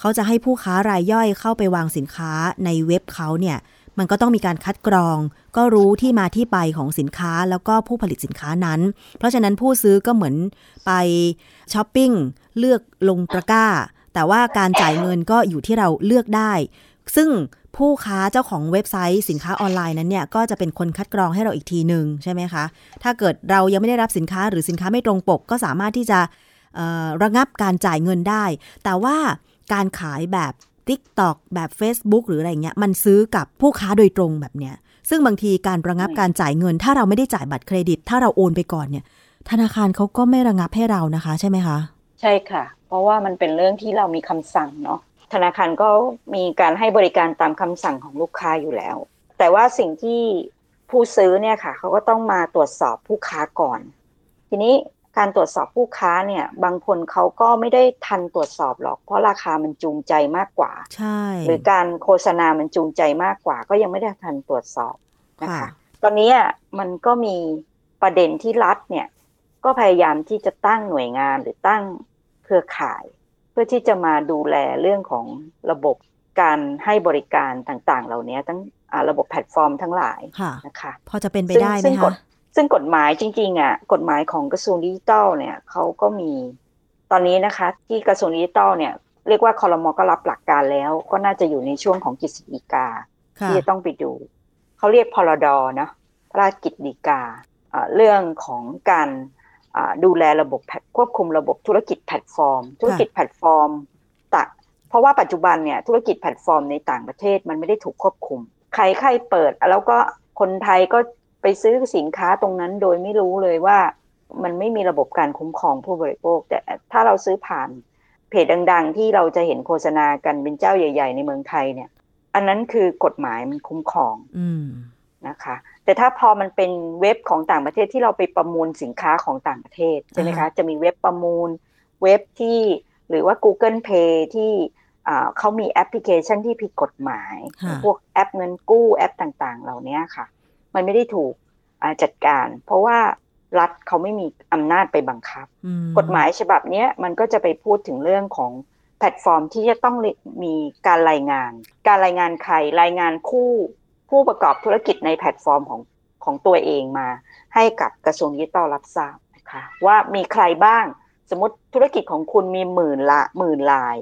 เขาจะให้ผู้ค้ารายย่อยเข้าไปวางสินค้าในเว็บเขาเนี่ยมันก็ต้องมีการคัดกรอง ก็รู้ที่มาที่ไปของสินค้าแล้วก็ผู้ผลิตสินค้านั้น เพราะฉะนั้นผู้ซื้อก็เหมือนไปช้อปปิ้งเลือกลงตะกร้า แต่ว่าการจ่ายเงินก็อยู่ที่เราเลือกได้ ซึ่ง ผู้ค้าเจ้าของเว็บไซต์สินค้าออนไลน์นั้นเนี่ยก็จะเป็นคนคัดกรองให้เราอีกทีหนึ่งใช่ไหมคะ ถ้าเกิดเรายังไม่ได้รับสินค้าหรือสินค้าไม่ตรงปก ก็สามารถที่จะระงับการจ่ายเงินได้ แต่ว่าการขายแบบ TikTok แบบ Facebook หรืออะไรเงี้ยมันซื้อกับผู้ค้าโดยตรงแบบเนี้ยซึ่งบางทีการระงับการจ่ายเงิน ถ้าเราไม่ได้จ่ายบัตรเครดิต ถ้าเราโอนไปก่อนเนี่ย ธนาคารเขาก็ไม่ระงับให้เรานะคะ ใช่ไหมคะ ใช่ค่ะ เพราะว่ามันเป็นเรื่องที่เรามีคำสั่งเนาะ ธนาคารก็มีการให้บริการตามคำสั่งของลูกค้าอยู่แล้ว แต่ว่าสิ่งที่ผู้ซื้อเนี่ยค่ะเขาก็ต้องมาตรวจสอบผู้ค้าก่อน ทีนี้การตรวจสอบผู้ค้าเนี่ย บางคนเขาก็ไม่ได้ทันตรวจสอบหรอก เพราะราคามันจูงใจมากกว่า ใช่ หรือการโฆษณามันจูงใจมากกว่า ก็ยังไม่ได้ทันตรวจสอบนะคะค่ะตอนนี้อะมันก็มีประเด็นที่รัฐเนี่ย ก็พยายามที่จะตั้งหน่วยงานหรือตั้งเครือข่ายเพื่อที่จะมาดูแลเรื่องของระบบการให้บริการต่างๆ เหล่านี้ทั้งระบบแพลตฟอร์มทั้งหลายนะคะพอจะเป็นไปได้ไหมคะซึ่งกฎหมายจริงๆอะกฎหมายของกระทรวงดิจิทัลเนี่ยเขาก็มีตอนนี้นะคะ ที่กระทรวงดิจิทัลเนี่ยเรียกว่าคอรมอก็รับหลักการแล้ว ก็น่าจะอยู่ในช่วงของกิจสิกา ที่จะต้องไปดูเขาเรียกพรดนะพระราชกิจดีกาเรื่องของการ ดูแลระบบควบคุมระบบธุรกิจแพลตฟอร์ม ธุรกิจแพลตฟอร์มต่เพราะว่าปัจจุบันเนี่ยธุรกิจแพลตฟอร์มในต่างประเทศมันไม่ได้ถูกควบคุม ใครใครเปิด แล้วก็คนไทยก็ไปซื้อสินค้าตรงนั้นโดยไม่รู้เลยว่ามันไม่มีระบบการคุ้มครองผู้บริโภค แต่ถ้าเราซื้อผ่านเพจดัง ๆ ที่เราจะเห็นโฆษณากันเป็นเจ้าใหญ่ ๆ ในเมืองไทยเนี่ย อันนั้นคือกฎหมายมันคุ้มครอง นะคะ แต่ถ้าพอมันเป็นเว็บของต่างประเทศที่เราไปประมูลสินค้าของต่างประเทศใช่ไหมคะจะมีเว็บประมูลเว็บที่หรือว่า Google Play ที่เขามีแอปพลิเคชันที่ผิดกฎหมาย พวกแอปเงินกู้แอปต่างๆ เหล่านี้ค่ะ มันไม่ได้ถูกจัดการ เพราะว่ารัฐเขาไม่มีอำนาจไปบังคับ กฎหมายฉบับนี้มันก็จะไปพูดถึงเรื่องของแพลตฟอร์มที่จะต้องมีการรายงาน การรายงานใครรายงานคู่ ผู้ประกอบธุรกิจในแพลตฟอร์มของของตัวเองมา ให้กับกระทรวงดิจิทัลรับทราบนะคะว่ามีใครบ้างสมมติธุรกิจของคุณมีหมื่นละหมื่นราย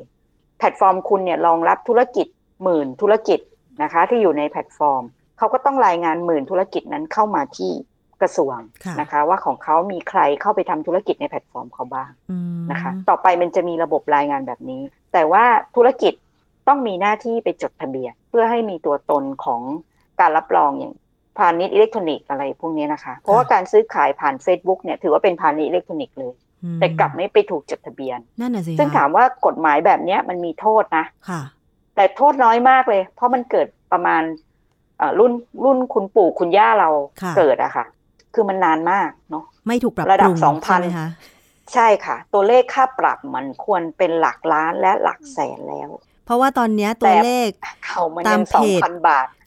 แพลตฟอร์มคุณเนี่ยรองรับธุรกิจหมื่นธุรกิจนะคะที่อยู่ในแพลตฟอร์มเขาก็ต้องรายงานหมื่นธุรกิจนั้นเข้ามาที่กระทรวงนะคะ ว่าของเขามีใครเข้าไปทำธุรกิจในแพลตฟอร์มเขาบ้างนะคะ ต่อไปมันจะมีระบบรายงานแบบนี้ แต่ว่าธุรกิจต้องมีหน้าที่ไปจดทะเบียนเพื่อให้มีตัวตนของ การรับรองอย่างพาณิชย์อิเล็กทรอนิกส์อะไรพวกนี้นะคะ เพราะว่าการซื้อขายผ่าน Facebook เนี่ยถือว่าเป็นพาณิชย์อิเล็กทรอนิกส์เลย แต่กลับไม่ไปถูกจดทะเบียนนั่นน่ะสิซึ่งถามว่ากฎหมายแบบนี้มันมีโทษนะค่ะ แต่โทษน้อยมากเลย เพราะมันเกิดประมาณรุ่นรุ่นคุณปู่คุณย่าเราเกิดอะค่ะ คือมันนานมากเนาะไม่ถูกปรับระดับสองพันใช่ค่ะ ตัวเลขค่าปรับมันควรเป็นหลักล้านและหลักแสนแล้ว เพราะว่าตอนนี้ตัวเลขตามเพจ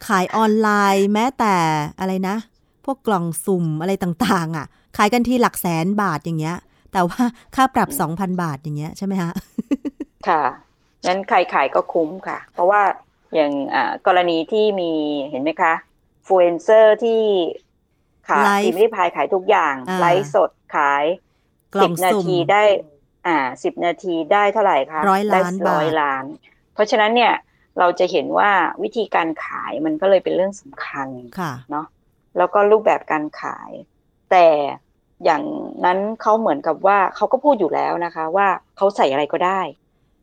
ขายออนไลน์แม้แต่อะไรนะ พวกกล่องสุ่มอะไรต่าง ๆ อะ ขายกันที่หลักแสนบาทอย่างเงี้ย แต่ว่าค่าปรับสองพันบาทอย่างเงี้ยใช่ไหมคะค่ะงั้นใครขายก็คุ้มค่ะ เพราะว่าอย่างกรณีที่มีเห็นไหมคะฟูเอนเซอร์ที่ขายพิมพ์ริพายขายทุกอย่าง ไลฟ์สดขายสิบนาทีได้ อ่าสิบนาทีได้เท่าไหร่คะร้อยล้านร้อยล้าน ราะฉะนั้นเนี่ยเราจะเห็นว่าวิธีการขายมันก็เลยเป็นเรื่องสำคัญเนาะแล้วก็รูปแบบการขาย แต่อย่างนั้นเขาเหมือนกับว่าเขาก็พูดอยู่แล้วนะคะ ว่าเขาใส่อะไรก็ได้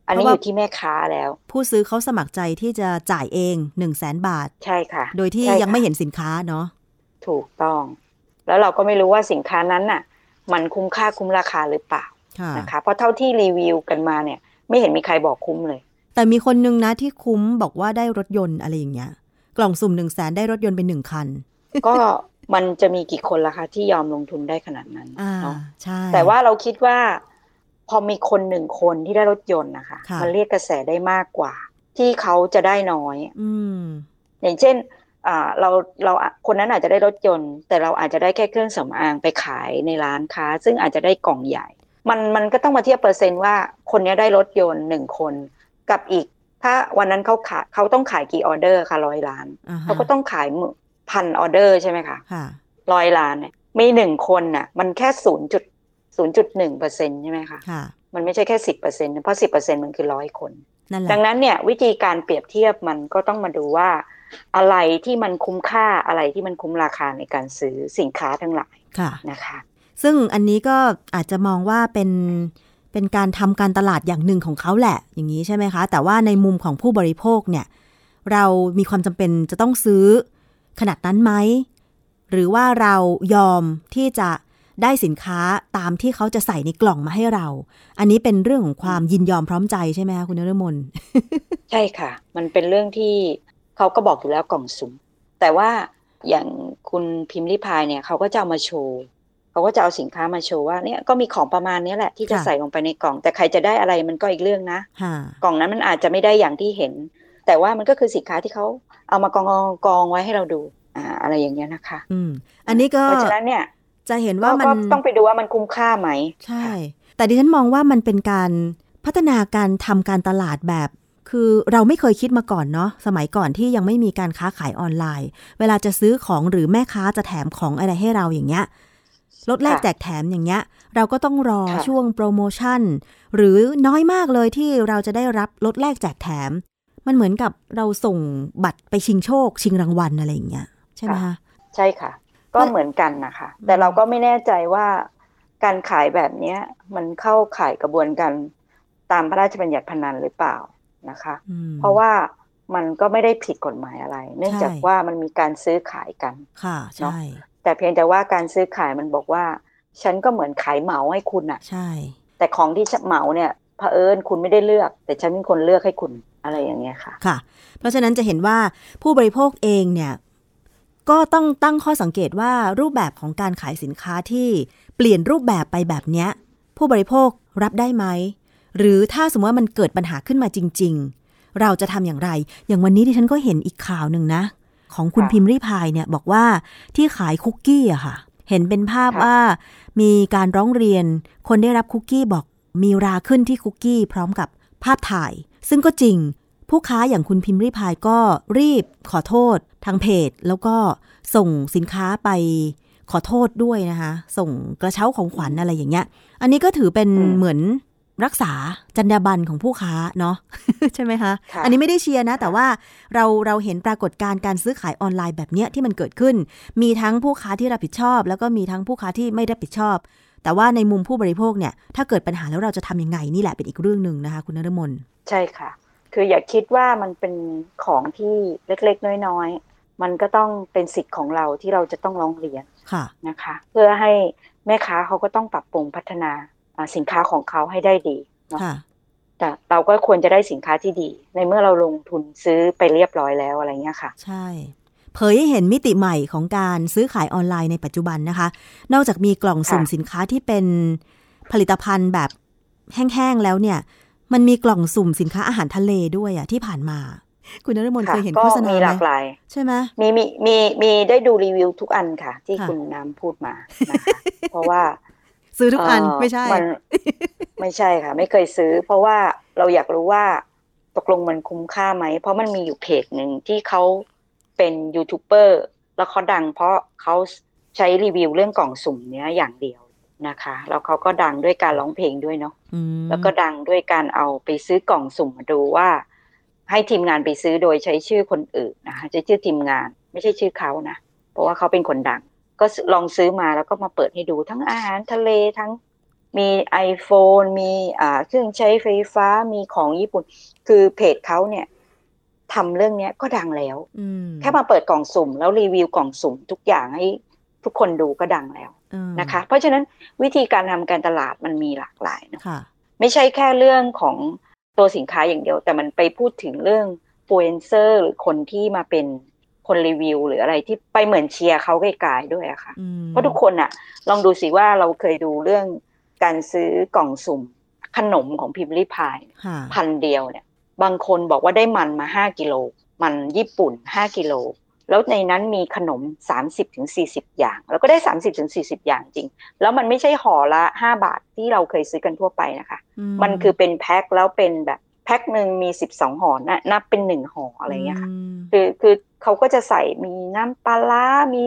อันนี้อยู่ที่แม่ค้าแล้ว ผู้ซื้อเขาสมัครใจที่จะจ่ายเองหนึ่งแสนบาท ใช่ค่ะ โดยที่ยังไม่เห็นสินค้าเนาะถูกต้อง แล้วเราก็ไม่รู้ว่าสินค้านั้นน่ะ มันคุ้มค่าคุ้มราคาหรือเปล่านะคะเพราะเท่าที่รีวิวกันมาเนี่ย ไม่เห็นมีใครบอกคุ้มเลย แต่มีคนนึงนะที่คุ้มบอกว่าได้รถยนต์อะไรอย่างเงี้ย กล่องสุ่มหนึ่งแสนได้รถยนต์เป็นหนึ่งคัน ก็มันจะมีกี่คนล่ะคะ ที่ยอมลงทุนได้ขนาดนั้นเนาะใช่แต่ว่าเราคิดว่า พอมีคนหนึ่งคนที่ได้รถยนต์นะคะมันเรียกกระแสได้มากกว่า ที่เขาจะได้น้อย อืมอย่างเช่นอ่าเราเราคนนั้นอาจจะได้รถยนต์ แต่เราอาจจะได้แค่เครื่องสำอางไปขายในร้านค้า ซึ่งอาจจะได้กล่องใหญ่ มันมันก็ต้องมาเทียบเปอร์เซนต์ว่าคนนี้ได้รถยนต์หนึ่งคน กับอีก ถ้าวันนั้นเขาขายเขาต้องขายกี่ออเดอร์ค่ะร้อยล้านเขาก็ต้องขายพันออเดอร์ใช่ไหมคะร้อยล้านเนี่ยมีหนึ่งคนน่ะ มันแค่ศูนย์จุดศูนย์จุดหนึ่งเปอร์เซ็นใช่ไหมคะมันไม่ใช่แค่สิบเปอร์เซ็นเพราะสิบเปอร์เซ็นมันคือร้อยคนดังนั้นเนี่ยวิธีการเปรียบเทียบมันก็ต้องมาดูว่า อะไรที่มันคุ้มค่าอะไรที่มันคุ้มราคาในการซื้อสินค้าทั้งหลายนะคะ ซึ่งอันนี้ก็อาจจะมองว่าเป็น เป็นการทำการตลาดอย่างหนึ่งของเขาแหละ อย่างนี้ใช่ไหมคะ แต่ว่าในมุมของผู้บริโภคเนี่ย เรามีความจำเป็นจะต้องซื้อขนาดนั้นไหม หรือว่าเรายอมที่จะได้สินค้าตามที่เขาจะใส่ในกล่องมาให้เรา อันนี้เป็นเรื่องของความยินยอมพร้อมใจใช่ไหมคะคุณนรมน ใช่ค่ะ มันเป็นเรื่องที่เขาก็บอกอยู่แล้วกล่องสุ่ม แต่ว่าอย่างคุณพิมพ์ริพายเนี่ยเขาก็จะเอามาโชว์ เขาก็จะเอาสินค้ามาโชว์ว่าเนี่ยก็มีของประมาณนี้แหละที่จะใส่ลงไปในกล่อง แต่ใครจะได้อะไรมันก็อีกเรื่องนะ กล่องนั้นมันอาจจะไม่ได้อย่างที่เห็น แต่ว่ามันก็คือสินค้าที่เขาเอามากองกองไว้ให้เราดูอ่าอะไรอย่างเงี้ยนะคะ อืมอันนี้ก็เพราะฉะนั้นเนี่ย จะเห็นว่ามันก็ต้องไปดูว่ามันคุ้มค่าไหม ใช่ แต่ดิฉันมองว่ามันเป็นการพัฒนาการทำการตลาดแบบคือเราไม่เคยคิดมาก่อนเนาะสมัยก่อนที่ยังไม่มีการค้าขายออนไลน์ เวลาจะซื้อของหรือแม่ค้าจะแถมของอะไรให้เราอย่างเงี้ย ลดแลกค่ะแจกแถมอย่างเงี้ย เราก็ต้องรอค่ะช่วงโปรโมชั่น หรือน้อยมากเลยที่เราจะได้รับลดแลกแจกแถม มันเหมือนกับเราส่งบัตรไปชิงโชค ชิงรางวัลอะไรอย่างเงี้ยใช่ไหมคะใช่ค่ะ ก็มันเหมือนกันนะคะอืมแต่เราก็ไม่แน่ใจว่าการขายแบบเนี้ย มันเข้าข่ายกระบวนการตามพระราชบัญญัติพนันหรือเปล่านะคะอืมเพราะว่ามันก็ไม่ได้ผิดกฎหมายอะไร เนื่องจากใช่ว่ามันมีการซื้อขายกัน ค่ะเนอะใช่ แต่เพียงแต่ว่าการซื้อขายมันบอกว่า ฉันก็เหมือนขายเหมาให้คุณอะใช่ แต่ของที่เหมาเนี่ยเผอิญคุณไม่ได้เลือก แต่ฉันเป็นคนเลือกให้คุณอะไรอย่างเงี้ยค่ะ ค่ะ เพราะฉะนั้นจะเห็นว่าผู้บริโภคเองเนี่ย ก็ต้องตั้งข้อสังเกตว่ารูปแบบของการขายสินค้าที่เปลี่ยนรูปแบบไปแบบเนี้ย ผู้บริโภครับได้ไหม หรือถ้าสมมติว่ามันเกิดปัญหาขึ้นมาจริง ๆ เราจะทำอย่างไร อย่างวันนี้ที่ฉันก็เห็นอีกข่าวหนึ่งนะ ของคุณค่ะพิมพ์ริพายเนี่ยบอกว่าที่ขายคุกกี้อะค่ะ เห็นเป็นภาพค่ะว่ามีการร้องเรียนคนได้รับคุกกี้บอกมีราขึ้นที่คุกกี้พร้อมกับภาพถ่าย ซึ่งก็จริง ผู้ค้าอย่างคุณพิมพ์ริพายก็รีบขอโทษทางเพจ แล้วก็ส่งสินค้าไปขอโทษด้วยนะคะ ส่งกระเช้าของขวัญอะไรอย่างเงี้ย อันนี้ก็ถือเป็นอืมเหมือน รักษาจรรยาบรรณของผู้ค้าเนาะใช่ไหมคะค่ะอันนี้ไม่ได้เชียร์นะ แต่ว่าเราเราเห็นปรากฏการณ์การซื้อขายออนไลน์แบบเนี้ยที่มันเกิดขึ้น มีทั้งผู้ค้าที่รับผิดชอบ แล้วก็มีทั้งผู้ค้าที่ไม่รับผิดชอบ แต่ว่าในมุมผู้บริโภคเนี่ย ถ้าเกิดปัญหาแล้วเราจะทำยังไงนี่แหละเป็นอีกเรื่องหนึ่งนะคะ คุณนรมนใช่ค่ะ คืออย่าคิดว่ามันเป็นของที่เล็กๆ น้อยๆมันก็ต้องเป็นสิทธิ์ของเราที่เราจะต้องร้องเรียนค่ะนะคะ เพื่อให้แม่ค้าเขาก็ต้องปรับปรุงพัฒนาอ่า สินค้าของเขาให้ได้ดีเนาะค่ะแต่เราก็ควรจะได้สินค้าที่ดี ในเมื่อเราลงทุนซื้อไปเรียบร้อยแล้วอะไรเงี้ยค่ะ ใช่เผยให้เห็นมิติใหม่ของการซื้อขายออนไลน์ในปัจจุบันนะคะ นอกจากมีกล่องสุ่มค่ะสินค้าที่เป็นผลิตภัณฑ์แบบแห้งๆแล้วเนี่ย มันมีกล่องสุ่มสินค้าอาหารทะเลด้วยอะที่ผ่านมา คุณนรมนค่ะเคยเห็นก็โฆษณามีไหหลามกหลายใช่ไหมมีมีมีมีได้ดูรีวิวทุกอันค่ะ ที่ค่ะคุณน้ำพูดมานะคะเพราะว่า ซื้อทุกอันเอ่อไม่ใช่มันไม่ใช่ค่ะ ไม่เคยซื้อ เพราะว่าเราอยากรู้ว่าตกลงมันคุ้มค่าไหม เพราะมันมีอยู่เพจหนึ่งที่เขาเป็นยูทูบเบอร์แล้วเขาดังเพราะเขาใช้รีวิวเรื่องกล่องสุ่มเนี้ยอย่างเดียวนะคะ แล้วเขาก็ดังด้วยการร้องเพลงด้วยเนาะอืมแล้วก็ดังด้วยการเอาไปซื้อกล่องสุ่มมาดูว่า ให้ทีมงานไปซื้อโดยใช้ชื่อคนอื่นนะคะใช้ชื่อทีมงาน ไม่ใช่ชื่อเขานะเพราะว่าเขาเป็นคนดัง ก็ลองซื้อมาแล้วก็มาเปิดให้ดูทั้งอาหารทะเลทั้งมี iPhone มีอ่าเครื่องใช้ไฟฟ้ามีของญี่ปุ่น คือเพจเขาเนี่ยทำเรื่องเนี้ยก็ดังแล้วอืมแค่มาเปิดกล่องสุ่ม แล้วรีวิวกล่องสุ่มทุกอย่างให้ทุกคนดูก็ดังแล้วอืมนะคะ เพราะฉะนั้นวิธีการทำการตลาดมันมีหลากหลายเนอะค่ะไม่ใช่แค่เรื่องของตัวสินค้าอย่างเดียว แต่มันไปพูดถึงเรื่องฟลูเอนเซอร์หรือคนที่มาเป็น คนรีวิวหรืออะไรที่ไปเหมือนเชียร์เขาไกลๆด้วยอะค่ะอืมเพราะทุกคนอะลองดูสิว่าเราเคยดูเรื่องการซื้อกล่องสุ่มขนมของพิมพ์ริพายค่ะพันเดียวเนี่ย บางคนบอกว่าได้มันมาห้ากิโลมันญี่ปุ่นห้ากิโลแล้วในนั้นมีขนมสามสิบถึงสี่สิบอย่าง แล้วก็ได้สามสิบถึงสี่สิบอย่างจริง แล้วมันไม่ใช่ห่อละห้าบาทที่เราเคยซื้อกันทั่วไปนะคะ มันคือเป็นแพ็คแล้วเป็นแบบ แพ็คหนึ่งมีสิบสองห่อนะนับเป็นหนึ่งห่ออะไรเงี้ยค่ะมคือคือเขาก็จะใส่มีน้ำปลาร้ามี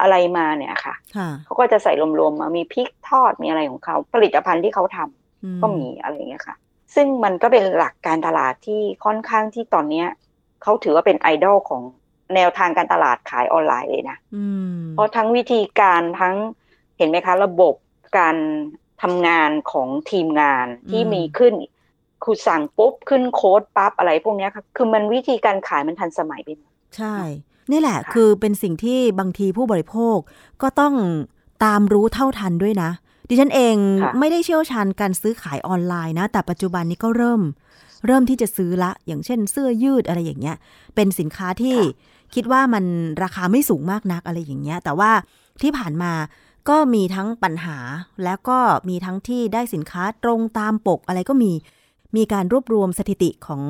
อะไรมาเนี่ยค่ะค่ะเขาก็จะใส่รวมๆมามีพริกทอดมีอะไรของเขาผลิตภัณฑ์ที่เขาทำอืก็มีอะไรอย่างเงี้ยค่ะ ซึ่งมันก็เป็นหลักการตลาดที่ค่อนข้างที่ตอนเนี้ยเขาถือว่าเป็นไอดอลของแนวทางการตลาดขายออนไลน์เลยนะอืมเพราะทั้งวิธีการทั้งเห็นไหมคะ ระบบการทำงานของทีมงานที่มีขึ้น คุณสั่งปุ๊บขึ้นโค้ดปั๊บอะไรพวกเนี้ยค่ะคือมันวิธีการขายมันทันสมัยไปหมดใช่ นี่แหละค่ะคือเป็นสิ่งที่บางทีผู้บริโภคก็ต้องตามรู้เท่าทันด้วยนะ ดิฉันเองค่ะไม่ได้เชี่ยวชาญการซื้อขายออนไลน์นะ แต่ปัจจุบันนี้ก็เริ่ม เริ่มที่จะซื้อละ อย่างเช่นเสื้อยืดอะไรอย่างเงี้ย เป็นสินค้าที่คิดว่ามันราคาไม่สูงมากนักอะไรอย่างเงี้ย แต่ว่าที่ผ่านมาก็มีทั้งปัญหาแล้วก็มีทั้งที่ได้สินค้าตรงตามปกอะไรก็มี มีการรวบรวมสถิติของ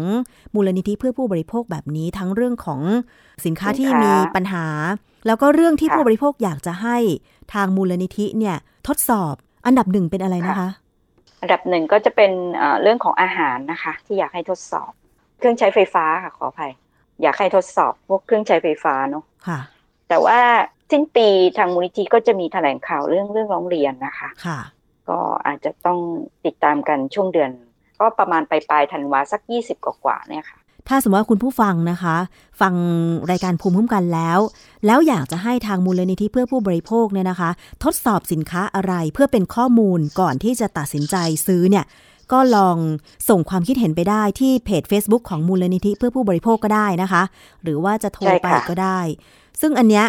มูลนิธิเพื่อผู้บริโภคแบบนี้ทั้งเรื่องของสินค้าที่มีปัญหา แล้วก็เรื่องที่ผู้บริโภคอยากจะให้ทางมูลนิธิเนี่ยทดสอบอันดับหนึ่งเป็นอะไรนะคะ อันดับหนึ่งก็จะเป็นเรื่องของอาหารนะคะ ที่อยากให้ทดสอบ เครื่องใช้ไฟฟ้าค่ะขออภัยอยากให้ทดสอบพวกเครื่องใช้ไฟฟ้าเนาะค่ะ แต่ว่าสิ้นปีทางมูลนิธิก็จะมีแถลงข่าวเรื่องเรื่องร้องเรียนนะคะ ค่ะ ก็อาจจะต้องติดตามกันช่วงเดือน ก็ประมาณปลายปลายธันวาสักยี่สิบกว่าๆเนี่ยค่ะ ถ้าสมมติว่าคุณผู้ฟังนะคะ ฟังรายการภูมิคุ้มกันแล้ว แล้วอยากจะให้ทางมูลนิธิเพื่อผู้บริโภคเนี่ยนะคะ ทดสอบสินค้าอะไรเพื่อเป็นข้อมูลก่อนที่จะตัดสินใจซื้อเนี่ยก็ลองส่งความคิดเห็นไปได้ที่เพจ Facebook ของมูลนิธิเพื่อผู้บริโภคก็ได้นะคะ หรือว่าจะโทรไปก็ได้ ซึ่งอันเนี้ย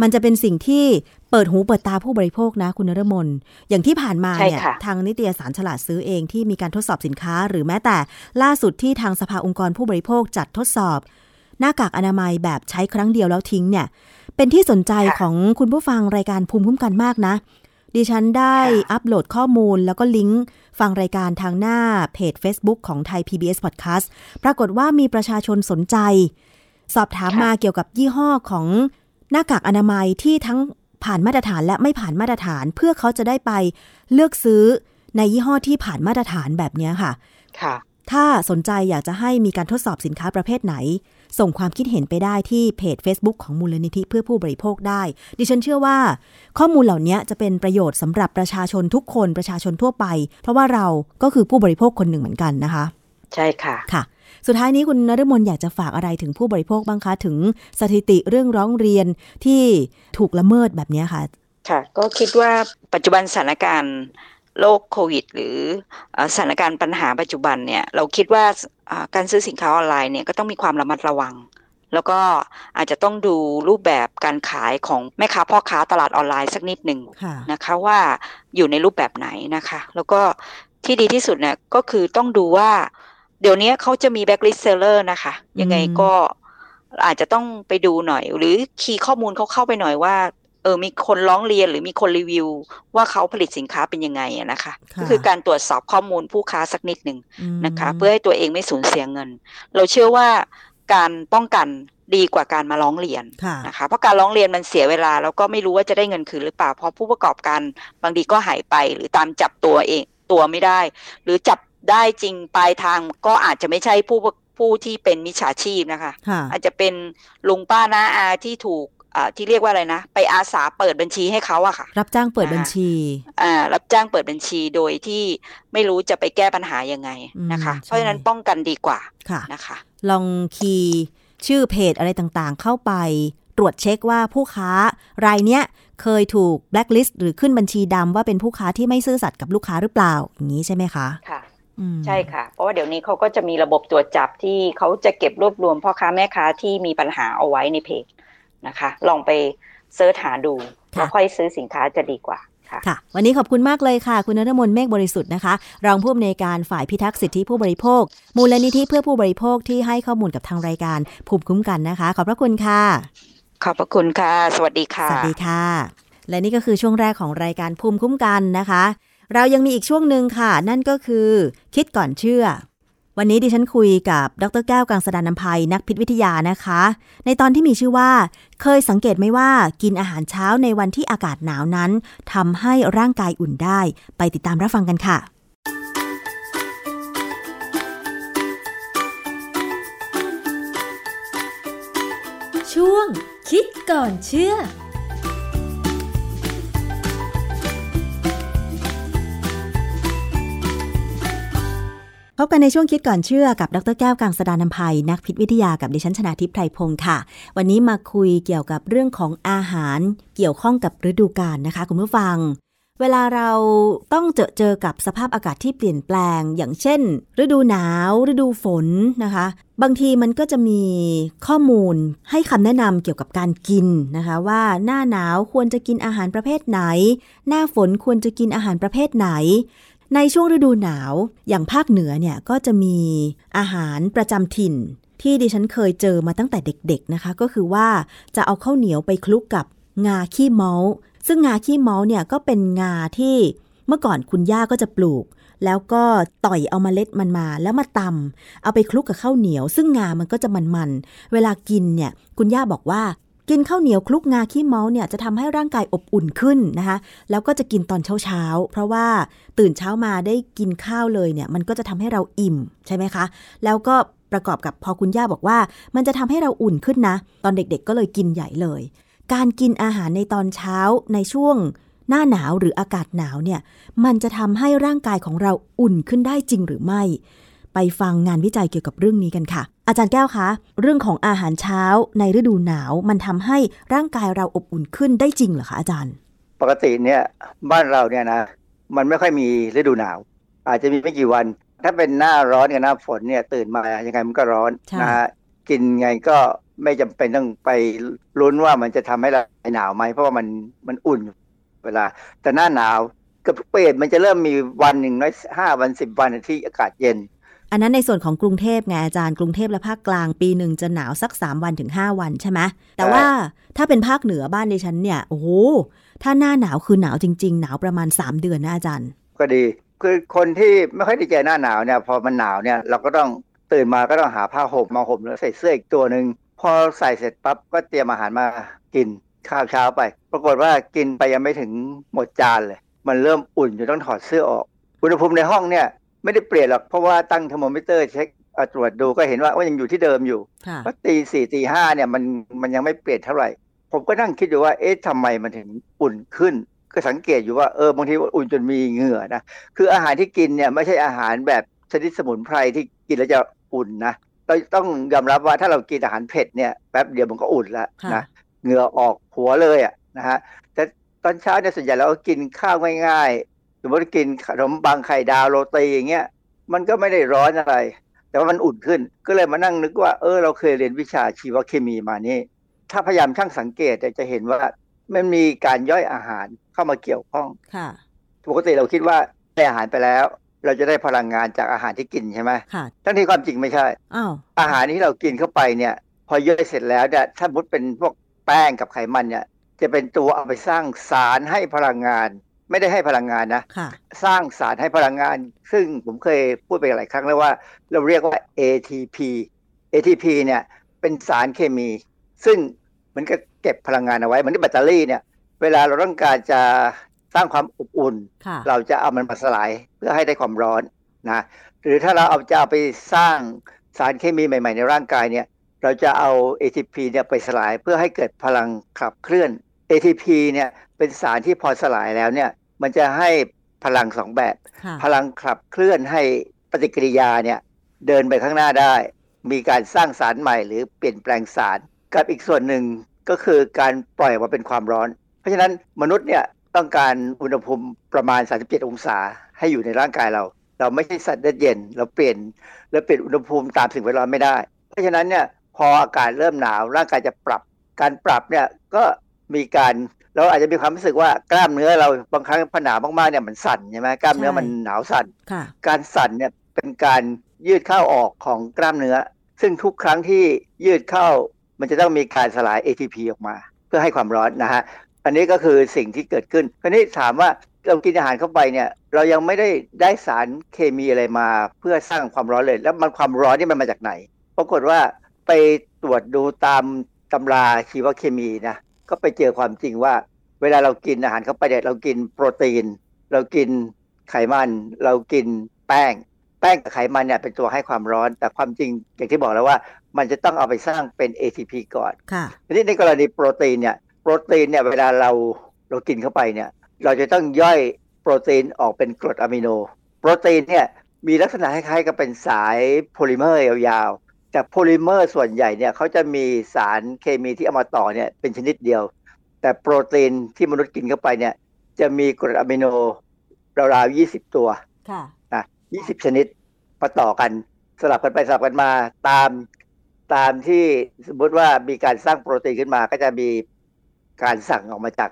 มันจะเป็นสิ่งที่เปิดหูเปิดตาผู้บริโภคนะคุณนรมน อย่างที่ผ่านมาเนี่ยทางนิตยสารฉลาดซื้อเองที่มีการทดสอบสินค้า หรือแม้แต่ล่าสุดที่ทางสภาองค์กรผู้บริโภคจัดทดสอบ หน้ากากอนามัยแบบใช้ครั้งเดียวแล้วทิ้งเนี่ย เป็นที่สนใจของคุณผู้ฟังรายการภูมิคุ้มกันมากนะ ดิฉันได้อัปโหลดข้อมูลแล้วก็ลิงก์ฟังรายการทางหน้าเพจ Facebook ของไทย PBS Podcast ปรากฏว่ามีประชาชนสนใจ สอบถามมาเกี่ยวกับยี่ห้อของหน้ากากอนามัยที่ทั้ง ผ่านมาตรฐานและไม่ผ่านมาตรฐาน เพื่อเขาจะได้ไปเลือกซื้อในยี่ห้อที่ผ่านมาตรฐานแบบนี้ค่ะ ค่ะ ถ้าสนใจอยากจะให้มีการทดสอบสินค้าประเภทไหน ส่งความคิดเห็นไปได้ที่เพจ Facebook ของมูลนิธิเพื่อผู้บริโภคได้ ดิฉันเชื่อว่า ข้อมูลเหล่านี้จะเป็นประโยชน์สำหรับประชาชนทุกคนประชาชนทั่วไป เพราะว่าเราก็คือผู้บริโภคคนหนึ่งเหมือนกันนะคะ ใช่ค่ะ ค่ะ สุดท้ายนี้คุณนฤมลอยากจะฝากอะไรถึงผู้บริโภคบ้างคะ ถึงสถิติเรื่องร้องเรียนที่ถูกละเมิดแบบนี้ค่ะ ค่ะ ก็คิดว่าปัจจุบันสถานการณ์โรคโควิด หรือสถานการณ์ปัญหาปัจจุบันเนี่ย เราคิดว่าการซื้อสินค้าออนไลน์เนี่ยก็ต้องมีความระมัดระวัง แล้วก็อาจจะต้องดูรูปแบบการขายของแม่ค้าพ่อค้าตลาดออนไลน์สักนิดหนึ่งนะคะว่าอยู่ในรูปแบบไหนนะคะ แล้วก็ที่ดีที่สุดเนี่ยก็คือต้องดูว่า เดี๋ยวนี้เขาจะมี Blacklistseller นะคะ ยังไงก็อาจจะต้องไปดูหน่อย หรือคีย์ข้อมูลเขาเข้าไปหน่อยว่า เออมีคนร้องเรียนหรือมีคนรีวิว ว่าเขาผลิตสินค้าเป็นยังไงนะคะ ก็คือการตรวจสอบข้อมูลผู้ค้าสักนิดหนึ่งนะคะ เพื่อให้ตัวเองไม่สูญเสียเงิน เราเชื่อว่าการป้องกันดีกว่าการมาร้องเรียนนะคะเพราะการร้องเรียนมันเสียเวลาแล้วก็ไม่รู้ว่าจะได้เงินคืนหรือเปล่าเพราะผู้ประกอบการบางทีก็หายไปหรือตามจับตัวเองตัวไม่ได้ หรือจับ ได้จริงปลายทางก็อาจจะไม่ใช่ผู้ผู้ที่เป็นมิจฉาชีพนะคะ อาจจะเป็นลุงป้าน้าอาที่ถูกที่เรียกว่าอะไรนะ ไปอาสาเปิดบัญชีให้เขาอะค่ะ รับจ้างเปิดบัญชีอ่ารับจ้างเปิดบัญชีโดยที่ไม่รู้จะไปแก้ปัญหายังไงนะคะ เพราะฉะนั้นป้องกันดีกว่าค่ะนะคะ ลองคีย์ชื่อเพจอะไรต่างๆ เข้าไปตรวจเช็คว่าผู้ค้ารายเนี้ยเคยถูกแบล็คลิสต์หรือขึ้นบัญชีดำว่าเป็นผู้ค้าที่ไม่ซื่อสัตย์กับลูกค้าหรือเปล่า อย่างนี้ใช่ไหมคะ ค่ะ ใช่ค่ะ เพราะว่าเดี๋ยวนี้เขาก็จะมีระบบตรวจจับที่เขาจะเก็บรวบรวมพ่อค้าแม่ค้าที่มีปัญหาเอาไว้ในเพจนะคะ ลองไปเซิร์ชหาดูแล้วค่อยซื้อสินค้าจะดีกว่าค่ะค่ะ วันนี้ขอบคุณมากเลยค่ะ คุณนรมนเมฆบริสุทธิ์นะคะ รองผู้อำนวยการฝ่ายพิทักษ์สิทธิผู้บริโภค มูลนิธิเพื่อผู้บริโภคที่ให้ข้อมูลกับทางรายการภูมิคุ้มกันนะคะ ขอบพระคุณค่ะ ขอบพระคุณค่ะ สวัสดีค่ะ สวัสดีค่ะ และนี่ก็คือช่วงแรกของรายการภูมิคุ้มกันนะคะ เรายังมีอีกช่วงหนึ่งค่ะ นั่นก็คือคิดก่อนเชื่อ วันนี้ดิฉันคุยกับดรแก้วกังสดานนภัยนักพิษวิทยานะคะ ในตอนที่มีชื่อว่า เคยสังเกตไหมว่ากินอาหารเช้าในวันที่อากาศหนาวนั้นทำให้ร่างกายอุ่นได้ ไปติดตามรับฟังกันค่ะช่วงคิดก่อนเชื่อ พบกันในช่วงคิดก่อนเชื่อกับดรแก้วกังสดานนภัย นักพิษวิทยากับดิฉันชนาทิพย์ไพรพงศ์ค่ะ วันนี้มาคุยเกี่ยวกับเรื่องของอาหารเกี่ยวข้องกับฤดูกาลนะคะ คุณผู้ฟัง เวลาเราต้องเจอเจอกับสภาพอากาศที่เปลี่ยนแปลง อย่างเช่น ฤดูหนาว ฤดูฝนนะคะ บางทีมันก็จะมีข้อมูลให้คำแนะนำเกี่ยวกับการกินนะคะ ว่าหน้าหนาวควรจะกินอาหารประเภทไหน หน้าฝนควรจะกินอาหารประเภทไหน ในช่วงฤดูหนาวอย่างภาคเหนือเนี่ยก็จะมีอาหารประจำถิ่น ที่ดิฉันเคยเจอมาตั้งแต่เด็กๆนะคะ ก็คือว่าจะเอาข้าวเหนียวไปคลุกกับงาขี้เมาซึ่งงาขี้เมาเนี่ยก็เป็นงาที่เมื่อก่อนคุณย่าก็จะปลูก แล้วก็ต่อยเอามาเมล็ดมันมาแล้วมาตำเอาไปคลุกกับข้าวเหนียว ซึ่งงามันก็จะมันๆ เวลากินเนี่ยคุณย่าบอกว่า กินข้าวเหนียวคลุกงาขี้เมาเนี่ยจะทำให้ร่างกายอบอุ่นขึ้นนะคะ แล้วก็จะกินตอนเช้าๆเพราะว่าตื่นเช้ามาได้กินข้าวเลยเนี่ยมันก็จะทำให้เราอิ่มใช่ไหมคะ แล้วก็ประกอบกับพอคุณย่าบอกว่า มันจะทำให้เราอุ่นขึ้นนะ ตอนเด็กๆก็เลยกินใหญ่เลย การกินอาหารในตอนเช้าในช่วงหน้าหนาวหรืออากาศหนาวเนี่ย มันจะทำให้ร่างกายของเราอุ่นขึ้นได้จริงหรือไม่ ไปฟังงานวิจัยเกี่ยวกับเรื่องนี้กันค่ะ อาจารย์แก้วคะ เรื่องของอาหารเช้าในฤดูหนาวมันทำให้ร่างกายเราอบอุ่นขึ้นได้จริงเหรอคะอาจารย์ ปกติเนี่ยบ้านเราเนี่ยนะมันไม่ค่อยมีฤดูหนาว อาจจะมีไม่กี่วัน ถ้าเป็นหน้าร้อนกับหน้าฝนเนี่ยตื่นมายังไงมันก็ร้อนใช่นะฮะกินไงก็ไม่จำเป็นต้องไปลุ้นว่ามันจะทำให้เราหนาวไหมเพราะว่ามันมันอุ่นอยู่เวลา แต่หน้าหนาวกับทุกปีมันจะเริ่มมีวันหนึ่งน้อยห้าวันสิบวันที่อากาศเย็น อันนั้นในส่วนของกรุงเทพไงอาจารย์กรุงเทพและภาคกลางปีหนึ่งจะหนาวสัก 3 วันถึง 5 วันใช่ไหมแต่ว่าถ้าเป็นภาคเหนือบ้านดิฉันเนี่ยโอ้โหถ้าหน้าหนาวคือหนาวจริง ๆ หนาวประมาณ 3 เดือนนะอาจารย์ ก็ดีคือคนที่ไม่ค่อยได้เจอหน้าหนาวเนี่ยพอมันหนาวเนี่ยเราก็ต้องตื่นมาก็ต้องหาผ้าห่มมาห่มแล้วใส่เสื้ออีกตัวหนึ่งพอใส่เสร็จปั๊บก็เตรียมอาหารมากินข้าวเช้าไป ปรากฏว่ากินไปยังไม่ถึงหมดจานเลย มันเริ่มอุ่นจนต้องถอดเสื้อออกอุณหภูมิในห้องเนี่ย ไม่ได้เปลี่ยนหรอกเพราะว่าตั้งเทอร์โมมิเตอร์เช็คเอ่อตรวจดูก็เห็นว่าว่ายังอยู่ที่เดิมอยู่ค่ะเพราะตีสี่ตีห้าเนี่ยมันมันยังไม่เปลี่ยนเท่าไหร่ ผมก็นั่งคิดอยู่ว่าเอ๊ะทำไมมันถึงอุ่นขึ้น ก็สังเกตอยู่ว่าเออบางทีอุ่นจนมีเหงื่อนะคืออาหารที่กินเนี่ยไม่ใช่อาหารแบบชนิดสมุนไพรที่กินแล้วจะอุ่นนะเราต้องยอมรับว่าถ้าเรากินอาหารเผ็ดเนี่ยแป๊บเดียวมันก็อุ่นแล้วค่ะนะเหงื่อออกหัวเลยอะนะฮะแต่ตอนเช้าเนี่ยส่วนใหญ่เราก็กินข้าวง่ายๆ สมมติกินขนมปังไข่ดาวโรตีอย่างเงี้ยมันก็ไม่ได้ร้อนอะไร แต่ว่ามันอุ่นขึ้น ก็เลยมานั่งนึกว่าเออเราเคยเรียนวิชาชีวเคมีมานี่ ถ้าพยายามช่างสังเกตเนี่ยจะเห็นว่ามันมีการย่อยอาหารเข้ามาเกี่ยวข้องค่ะปกติเราคิดว่าได้อาหารไปแล้ว เราจะได้พลังงานจากอาหารที่กินใช่ไหมค่ะทั้งที่ความจริงไม่ใช่อ้าวอาหารที่เรากินเข้าไปเนี่ย พอย่อยเสร็จแล้วเนี่ยถ้ามุดเป็นพวกแป้งกับไขมันเนี่ยจะเป็นตัวเอาไปสร้างสารให้พลังงาน ไม่ได้ให้พลังงานนะค่ะสร้างสารให้พลังงาน ซึ่งผมเคยพูดไปหลายครั้งแล้วว่า เราเรียกว่า ATP ATP เนี่ยเป็นสารเคมี ซึ่งมันก็เก็บพลังงานเอาไว้เหมือนที่แบตเตอรี่เนี่ย เวลาเราต้องการจะสร้างความอบอุ่นค่ะเราจะเอามันมาสลายเพื่อให้ได้ความร้อนนะหรือถ้าเราเอาจะเอาไปสร้างสารเคมีใหม่ ๆ ในร่างกายเนี่ยเราจะเอา ATP เนี่ยไปสลายเพื่อให้เกิดพลังขับเคลื่อน ATP เนี่ย เป็นสารที่พอสลายแล้วเนี่ย มันจะให้พลังสองแบบค่ะพลังขับเคลื่อนให้ปฏิกิริยาเนี่ยเดินไปข้างหน้าได้ มีการสร้างสารใหม่ หรือเปลี่ยนแปลงสาร กับอีกส่วนหนึ่งก็คือการปล่อยออกมาเป็นความร้อน เพราะฉะนั้นมนุษย์เนี่ยต้องการอุณหภูมิประมาณ 37 องศาให้อยู่ในร่างกายเรา เราไม่ใช่สัตว์เลือดเย็น เราเปลี่ยนเราเปลี่ยนอุณหภูมิตามสิ่งแวดล้อมไม่ได้ เพราะฉะนั้นเนี่ยพออากาศเริ่มหนาวร่างกายจะปรับ การปรับเนี่ยก็มีการ เราอาจจะมีความรู้สึกว่ากล้ามเนื้อเราบางครั้งพอหนาวมากๆเนี่ยมันสั่นใช่ไหมกล้ามเนื้อใช่มันหนาวสั่นค่ะการสั่นเนี่ยเป็นการยืดเข้าออกของกล้ามเนื้อ ซึ่งทุกครั้งที่ยืดเข้า มันจะต้องมีการสลาย ATP ออกมา เพื่อให้ความร้อนนะฮะอันนี้ก็คือสิ่งที่เกิดขึ้นคราวนี้ถามว่าเรากินอาหารเข้าไปเนี่ยเรายังไม่ได้ได้สารเคมีอะไรมาเพื่อสร้างความร้อนเลย แล้วมันความร้อนนี่มันมาจากไหน ปรากฏว่าไปตรวจดูตามตำราชีวเคมีนะ ก็ไปเจอความจริงว่า เวลาเรากินอาหารเข้าไปเนี่ยเรากินโปรตีน เรากินไขมัน เรากินแป้ง แป้งกับไขมันเนี่ยเป็นตัวให้ความร้อน แต่ความจริงอย่างที่บอกแล้วว่า มันจะต้องเอาไปสร้างเป็น ATP ก่อนค่ะทีนี้ในกรณีโปรตีนเนี่ยโปรตีนเนี่ยเวลาเราเรากินเข้าไปเนี่ยเราจะต้องย่อยโปรตีนออกเป็นกรดอะมิโน โปรตีนเนี่ยมีลักษณะคล้ายๆกับเป็นสายโพลิเมอร์ยาวๆ แต่โพลิเมอร์ส่วนใหญ่เนี่ยเขาจะมีสารเคมีที่เอามาต่อเนี่ยเป็นชนิดเดียว แต่โปรตีนที่มนุษย์กินเข้าไปเนี่ย จะมีกรดอะมิโนราวๆ20ตัวค่ะนะ20ชนิดมาต่อกัน สลับกันไปสลับกันมาตามตามที่สมมติว่ามีการสร้างโปรตีนขึ้นมาก็จะมีการสั่งออกมาจาก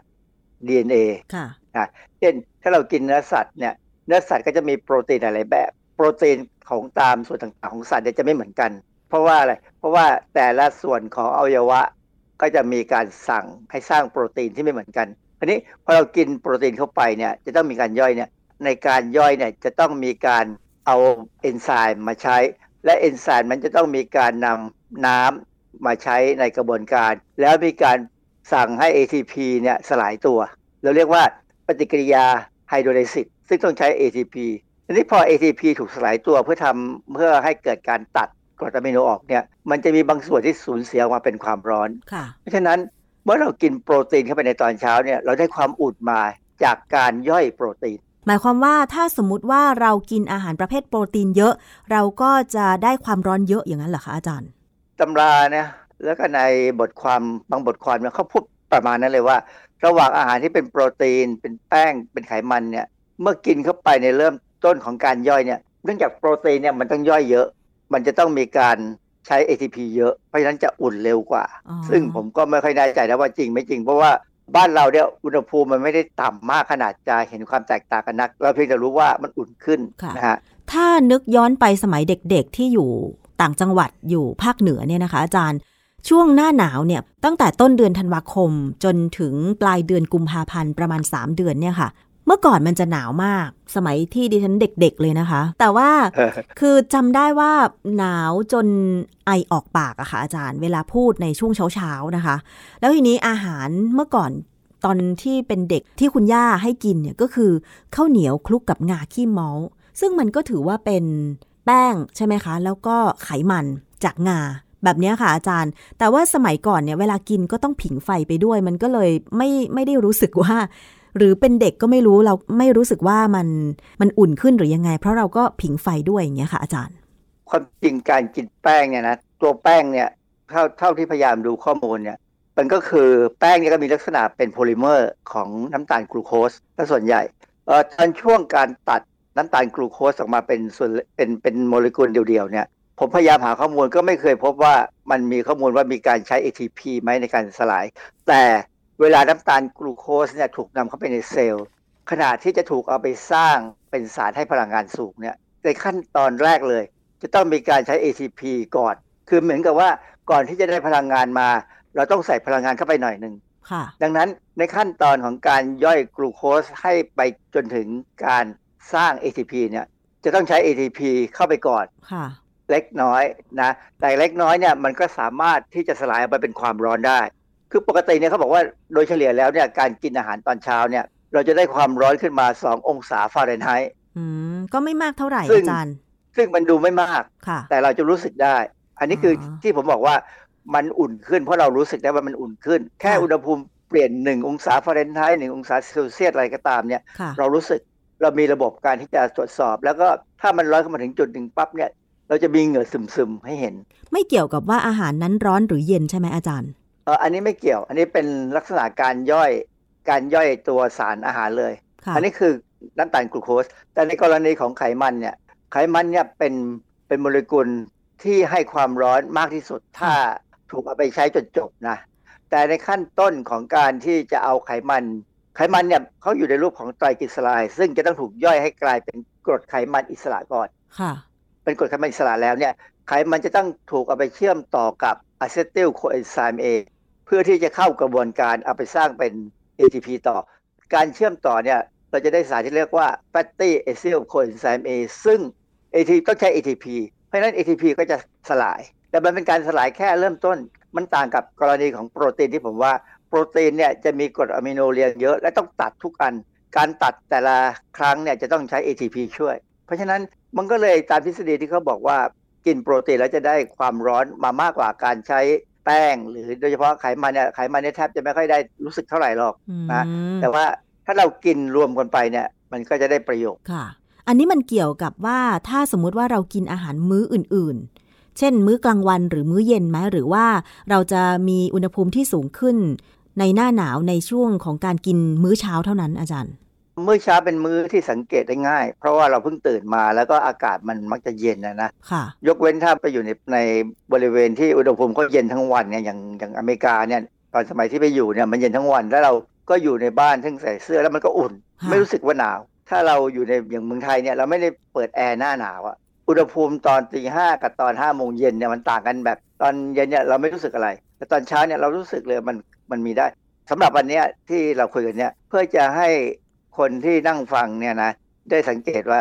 DNA ค่ะนะเช่นถ้าเรากินเนื้อสัตว์เนี่ยเนื้อสัตว์ก็จะมีโปรตีนหลายแบบ โปรตีนของตามส่วนต่างๆของสัตว์เนี่ยจะไม่เหมือนกัน เพราะว่าอะไร เพราะว่าแต่ละส่วนของอวัยวะก็จะมีการสั่งให้สร้างโปรตีนที่ไม่เหมือนกันอันนี้พอเรากินโปรตีนเข้าไปเนี่ยจะต้องมีการย่อยเนี่ยในการย่อยเนี่ยจะต้องมีการเอาเอนไซม์มาใช้ และเอนไซม์มันจะต้องมีการนำน้ำมาใช้ในกระบวนการ แล้วมีการสั่งให้ ATP เนี่ยสลายตัว เราเรียกว่าปฏิกิริยาไฮโดรไลซิสซึ่งต้องใช้ ATP ทีนี้พอ ATP ถูกสลายตัวเพื่อทำเพื่อให้เกิดการตัด กรดอะมิโนออกเนี่ยมันจะมีบางส่วนที่สูญเสียออกมาเป็นความร้อนเพราะฉะนั้นเมื่อเรากินโปรตีนเข้าไปในตอนเช้าเนี่ยเราได้ความอุ่นมาจากการย่อยโปรตีน หมายความว่าถ้าสมมติว่าเรากินอาหารประเภทโปรตีนเยอะ เราก็จะได้ความร้อนเยอะอย่างนั้นเหรอคะอาจารย์ตำราเนี่ยแล้วก็ในบทความบางบทความเนี่ยเขาพูดประมาณนั้นเลยว่า ระหว่างอาหารที่เป็นโปรตีน เป็นแป้งเป็นไขมันเนี่ยเมื่อกินเข้าไปในเริ่มต้นของการย่อยเนี่ยเนื่องจากโปรตีนเนี่ยมันต้องย่อยเยอะ มันจะต้องมีการใช้ ATP เยอะ เพราะฉะนั้นจะอุ่นเร็วกว่า ซึ่งผมก็ไม่ค่อยแน่ใจนะว่าจริงไม่จริง เพราะว่าบ้านเราเนี่ยอุณหภูมิมันไม่ได้ต่ำมากขนาดจะเห็นความแตกต่างกันนัก เราเพียงแต่รู้ว่ามันอุ่นขึ้นนะฮะถ้านึกย้อนไปสมัยเด็กๆที่อยู่ต่างจังหวัดอยู่ภาคเหนือเนี่ยนะคะ อาจารย์ช่วงหน้าหนาวเนี่ยตั้งแต่ต้นเดือนธันวาคมจนถึงปลายเดือนกุมภาพันธ์ประมาณ 3 เดือนเนี่ยค่ะ เมื่อก่อนมันจะหนาวมาก สมัยที่ดิฉันเด็ก ๆ เลยนะคะ แต่ว่าคือจำได้ว่าหนาวจนไอออกปากอะค่ะอาจารย์ เวลาพูดในช่วงเช้าๆนะคะ แล้วทีนี้อาหารเมื่อก่อนตอนที่เป็นเด็กที่คุณย่าให้กินเนี่ยก็คือข้าวเหนียวคลุกกับงาขี้เมาซึ่งมันก็ถือว่าเป็นแป้งใช่ไหมคะ แล้วก็ไขมันจากงาแบบนี้ค่ะอาจารย์ แต่ว่าสมัยก่อนเนี่ยเวลากินก็ต้องผิงไฟไปด้วย มันก็เลยไม่ไม่ได้รู้สึกว่า หรือเป็นเด็กก็ไม่รู้เราไม่รู้สึกว่ามันมันอุ่นขึ้นหรือยังไง เพราะเราก็ผิงไฟด้วยอย่างเงี้ยค่ะ อาจารย์ความจริงการกินแป้งเนี่ยนะตัวแป้งเนี่ยเท่าเท่าที่พยายามดูข้อมูลเนี่ยมันก็คือแป้งเนี่ยก็มีลักษณะเป็นโพลิเมอร์ของน้ำตาลกลูโคสถ้าส่วนใหญ่เอ่อตอนช่วงการตัดน้ำตาลกลูโคสออกมาเป็นส่วนเป็นเป็นโมเลกุลเดียวๆเนี่ยผมพยายามหาข้อมูลก็ไม่เคยพบว่ามันมีข้อมูลว่ามีการใช้ ATP ไหมในการสลาย แต่ เวลาน้ำตาลกลูโคสเนี่ยถูกนำเข้าไปในเซลล์ขณะที่จะถูกเอาไปสร้างเป็นสารให้พลังงานสูงเนี่ยในขั้นตอนแรกเลย จะต้องมีการใช้ ATP ก่อน คือเหมือนกับว่าก่อนที่จะได้พลังงานมา เราต้องใส่พลังงานเข้าไปหน่อยหนึ่งดังนั้นในขั้นตอนของการย่อยกลูโคสให้ไปจนถึงการสร้าง ATP เนี่ยจะต้องใช้ ATP เข้าไปก่อนเล็กน้อยนะ แต่เล็กน้อยเนี่ยมันก็สามารถที่จะสลายออกไปเป็นความร้อนได้ คือปกติเนี่ยเขาบอกว่าโดยเฉลี่ยแล้วเนี่ยการกินอาหารตอนเช้าเนี่ยเราจะได้ความร้อนขึ้นมา2องศาฟาเรนไฮต์อืมก็ไม่มากเท่าไหร่อาจารย์ ซึ่งมันดูไม่มาก แต่เราจะรู้สึกได้ อันนี้คือที่ผมบอกว่ามันอุ่นขึ้นเพราะเรารู้สึกได้ว่ามันอุ่นขึ้น แค่อุณหภูมิเปลี่ยนหนึ่งองศาฟาเรนไฮต์หนึ่งองศาเซลเซียสอะไรก็ตามเนี่ย เรารู้สึกเรามีระบบการที่จะตรวจสอบ แล้วก็ถ้ามันร้อนขึ้นมาถึงจุดหนึ่งปั๊บเนี่ย เราจะมีเหงื่อซึมๆให้เห็น ไม่เกี่ยวกับว่าอาหารนั้นร้อนหรือเย็นใช่ไหมอาจารย์ เอออันนี้ไม่เกี่ยว อันนี้เป็นลักษณะการย่อยการย่อยตัวสารอาหารเลย อันนี้คือน้ำตาลกลูโคส แต่ในกรณีของไขมันเนี่ย ไขมันเนี่ยเป็นเป็นโมเลกุลที่ให้ความร้อนมากที่สุด ถ้าถูกเอาไปใช้จนจบนะ แต่ในขั้นต้นของการที่จะเอาไขมัน ไขมันเนี่ยเขาอยู่ในรูปของไตรกลีเซอไรด์ซึ่งจะต้องถูกย่อยให้กลายเป็นกรดไขมันอิสระก่อนค่ะเป็นกรดไขมันอิสระแล้วเนี่ย ไขมันจะต้องถูกเอาไปเชื่อมต่อกับอะเซติลโคเอนไซม์เอ เพื่อที่จะเข้ากระบวนการเอาไปสร้างเป็น ATP ต่อ การเชื่อมต่อเนี่ยเราจะได้สารที่เรียกว่า fatty acyl coenzyme A ซึ่ง ATP ต้องใช้ ATP เพราะฉะนั้น ATP ก็จะสลาย แต่มันเป็นการสลายแค่เริ่มต้น มันต่างกับกรณีของโปรตีนที่ผมว่า โปรตีนเนี่ยจะมีกรดอะมิโนเรียงเยอะและต้องตัดทุกอัน การตัดแต่ละครั้งเนี่ยจะต้องใช้ ATP ช่วย เพราะฉะนั้นมันก็เลยตามทฤษฎีที่เขาบอกว่ากินโปรตีนแล้วจะได้ความร้อนมามากกว่าการใช้ แป้ง หรือโดยเฉพาะไขมันเนี่ยไขมันเนี่ยแทบจะไม่ค่อยได้รู้สึกเท่าไหร่หรอกนะแต่ว่าถ้าเรากินรวมกันไปเนี่ย มันก็จะได้ประโยชน์ค่ะ อันนี้มันเกี่ยวกับว่าถ้าสมมุติว่าเรากินอาหารมื้ออื่น ๆ เช่น มื้อกลางวันหรือมื้อเย็นไหมหรือว่าเราจะมีอุณหภูมิที่สูงขึ้น ในหน้าหนาวในช่วงของการกินมื้อเช้าเท่านั้นอาจารย์ มื้อเช้าเป็นมื้อที่สังเกตได้ง่าย เพราะว่าเราเพิ่งตื่นมาแล้วก็อากาศมันมักจะเย็นนะนะยกเว้นถ้าไปอยู่ในในบริเวณที่อุณหภูมิเขาเย็นทั้งวันเนี่ยอย่างอย่างอเมริกาเนี่ยตอนสมัยที่ไปอยู่เนี่ยมันเย็นทั้งวันแล้วเราก็อยู่ในบ้านทั้งใส่เสื้อแล้วมันก็อุ่น ไม่รู้สึกว่าหนาว ถ้าเราอยู่ในอย่างเมืองไทยเนี่ยเราไม่ได้เปิดแอร์หน้าหนาวอะอุณหภูมิตอนตีห้ากับตอนห้าโมงเย็นเนี่ยมันต่างกันแบบตอนเย็นเนี่ยเราไม่รู้สึกอะไร แต่ตอนเช้าเนี่ยเรารู้สึกเลยมันมันมีได้สำหรับวันนี้ที่เราคุยกันเนี่ยเพื่อจะให้ คนที่นั่งฟังเนี่ยนะได้สังเกตว่า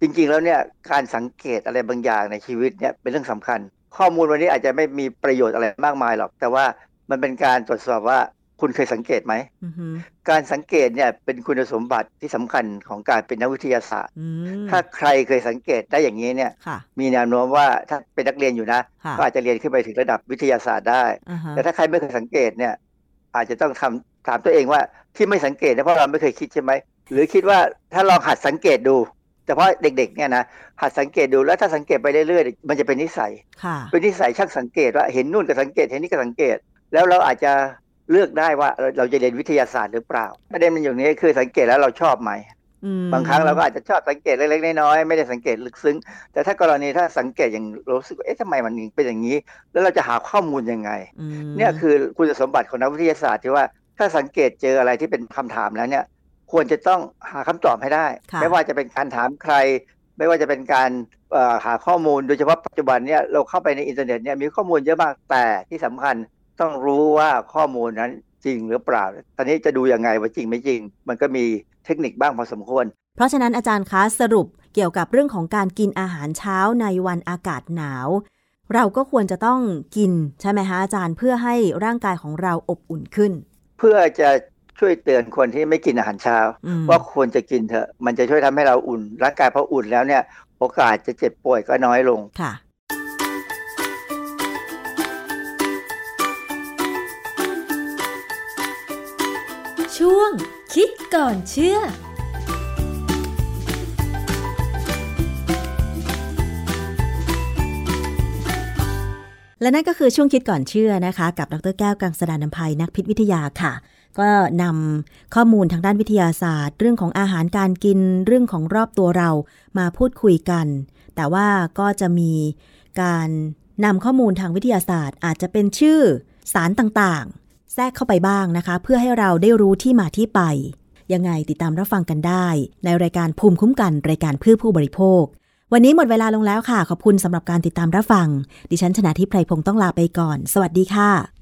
จริง ๆ แล้วเนี่ยการสังเกตอะไรบางอย่างในชีวิตเนี่ยเป็นเรื่องสำคัญ ข้อมูลวันนี้อาจจะไม่มีประโยชน์อะไรมากมายหรอก แต่ว่ามันเป็นการตรวจสอบว่าคุณเคยสังเกตไหมอือหือการสังเกตเนี่ยเป็นคุณสมบัติที่สำคัญของการเป็นนักวิทยาศาสตร์อืมถ้าใครเคยสังเกตได้อย่างนี้เนี่ยค่ะมีแนวโน้มว่าถ้าเป็นนักเรียนอยู่นะค่ะก็อาจจะเรียนขึ้นไปถึงระดับวิทยาศาสตร์ได้อ่าฮะแต่ถ้าใครไม่เคยสังเกตเนี่ยอาจจะต้องทำถามตัวเองว่าที่ไม่สังเกตเนี่ยเพราะเราไม่เคยคิดใช่ไหม หรือคิดว่าถ้าลองหัดสังเกตดูแต่เพราะเด็กๆเนี่ยนะหัดสังเกตดูแล้วถ้าสังเกตไปเรื่อยๆมันจะเป็นนิสัยค่ะเป็นนิสัยช่างสังเกตว่าเห็นนู่นก็สังเกตเห็นนี่ก็สังเกต แล้วเราอาจจะเลือกได้ว่าเราเราจะเรียนวิทยาศาสตร์หรือเปล่าประเด็นมันอยู่นี้คือสังเกตแล้วเราชอบไหมอืมบางครั้งเราก็อาจจะชอบสังเกตเล็กๆน้อยๆไม่ได้สังเกตลึกซึ้ง แต่ถ้ากรณีถ้าสังเกตอย่างรู้สึกว่าเอ๊ะทำไมมันเป็นอย่างนี้ แล้วเราจะหาข้อมูลยังไงอืมเนี่ยคือคุณสมบัติของนักวิทยาศาสตร์ที่ว่าถ้าสังเกตเจออะไรที่เป็นคำถามแล้วเนี่ย ควรจะต้องหาคำตอบให้ได้ค่ะไม่ว่าจะเป็นการถามใคร ไม่ว่าจะเป็นการเอ่อหาข้อมูล โดยเฉพาะปัจจุบันเนี่ยเราเข้าไปในอินเทอร์เน็ตเนี่ยมีข้อมูลเยอะมากแต่ที่สำคัญต้องรู้ว่าข้อมูลนั้นจริงหรือเปล่า ตอนนี้จะดูยังไงว่าจริงไม่จริง มันก็มีเทคนิคบ้างพอสมควร เพราะฉะนั้นอาจารย์คะสรุปเกี่ยวกับเรื่องของการกินอาหารเช้าในวันอากาศหนาว เราก็ควรจะต้องกินใช่ไหมคะอาจารย์เพื่อให้ร่างกายของเราอบอุ่นขึ้น เพื่อจะ ช่วยเตือนคนที่ไม่กินอาหารเช้าอืมว่าควรจะกินเถอะ มันจะช่วยทำให้เราอุ่น ร่างกายพออุ่นแล้วเนี่ย โอกาสจะเจ็บป่วยก็น้อยลงค่ะ ช่วงคิดก่อนเชื่อและนั่นก็คือช่วงคิดก่อนเชื่อนะคะ กับดรแก้วกังสดานนภัยนักพิษวิทยาค่ะ ก็นำข้อมูลทางด้านวิทยาศาสตร์ เรื่องของอาหารการกินเรื่องของรอบตัวเรามาพูดคุยกัน แต่ว่าก็จะมีการนำข้อมูลทางวิทยาศาสตร์ อาจจะเป็นชื่อสารต่างๆ แทรกเข้าไปบ้างนะคะ เพื่อให้เราได้รู้ที่มาที่ไป ยังไงติดตามรับฟังกันได้ ในรายการภูมิคุ้มกันรายการเพื่อผู้บริโภค วันนี้หมดเวลาลงแล้วค่ะ ขอบคุณสำหรับการติดตามรับฟัง ดิฉันชนะทิพไพรพงศ์ต้องลาไปก่อน สวัสดีค่ะ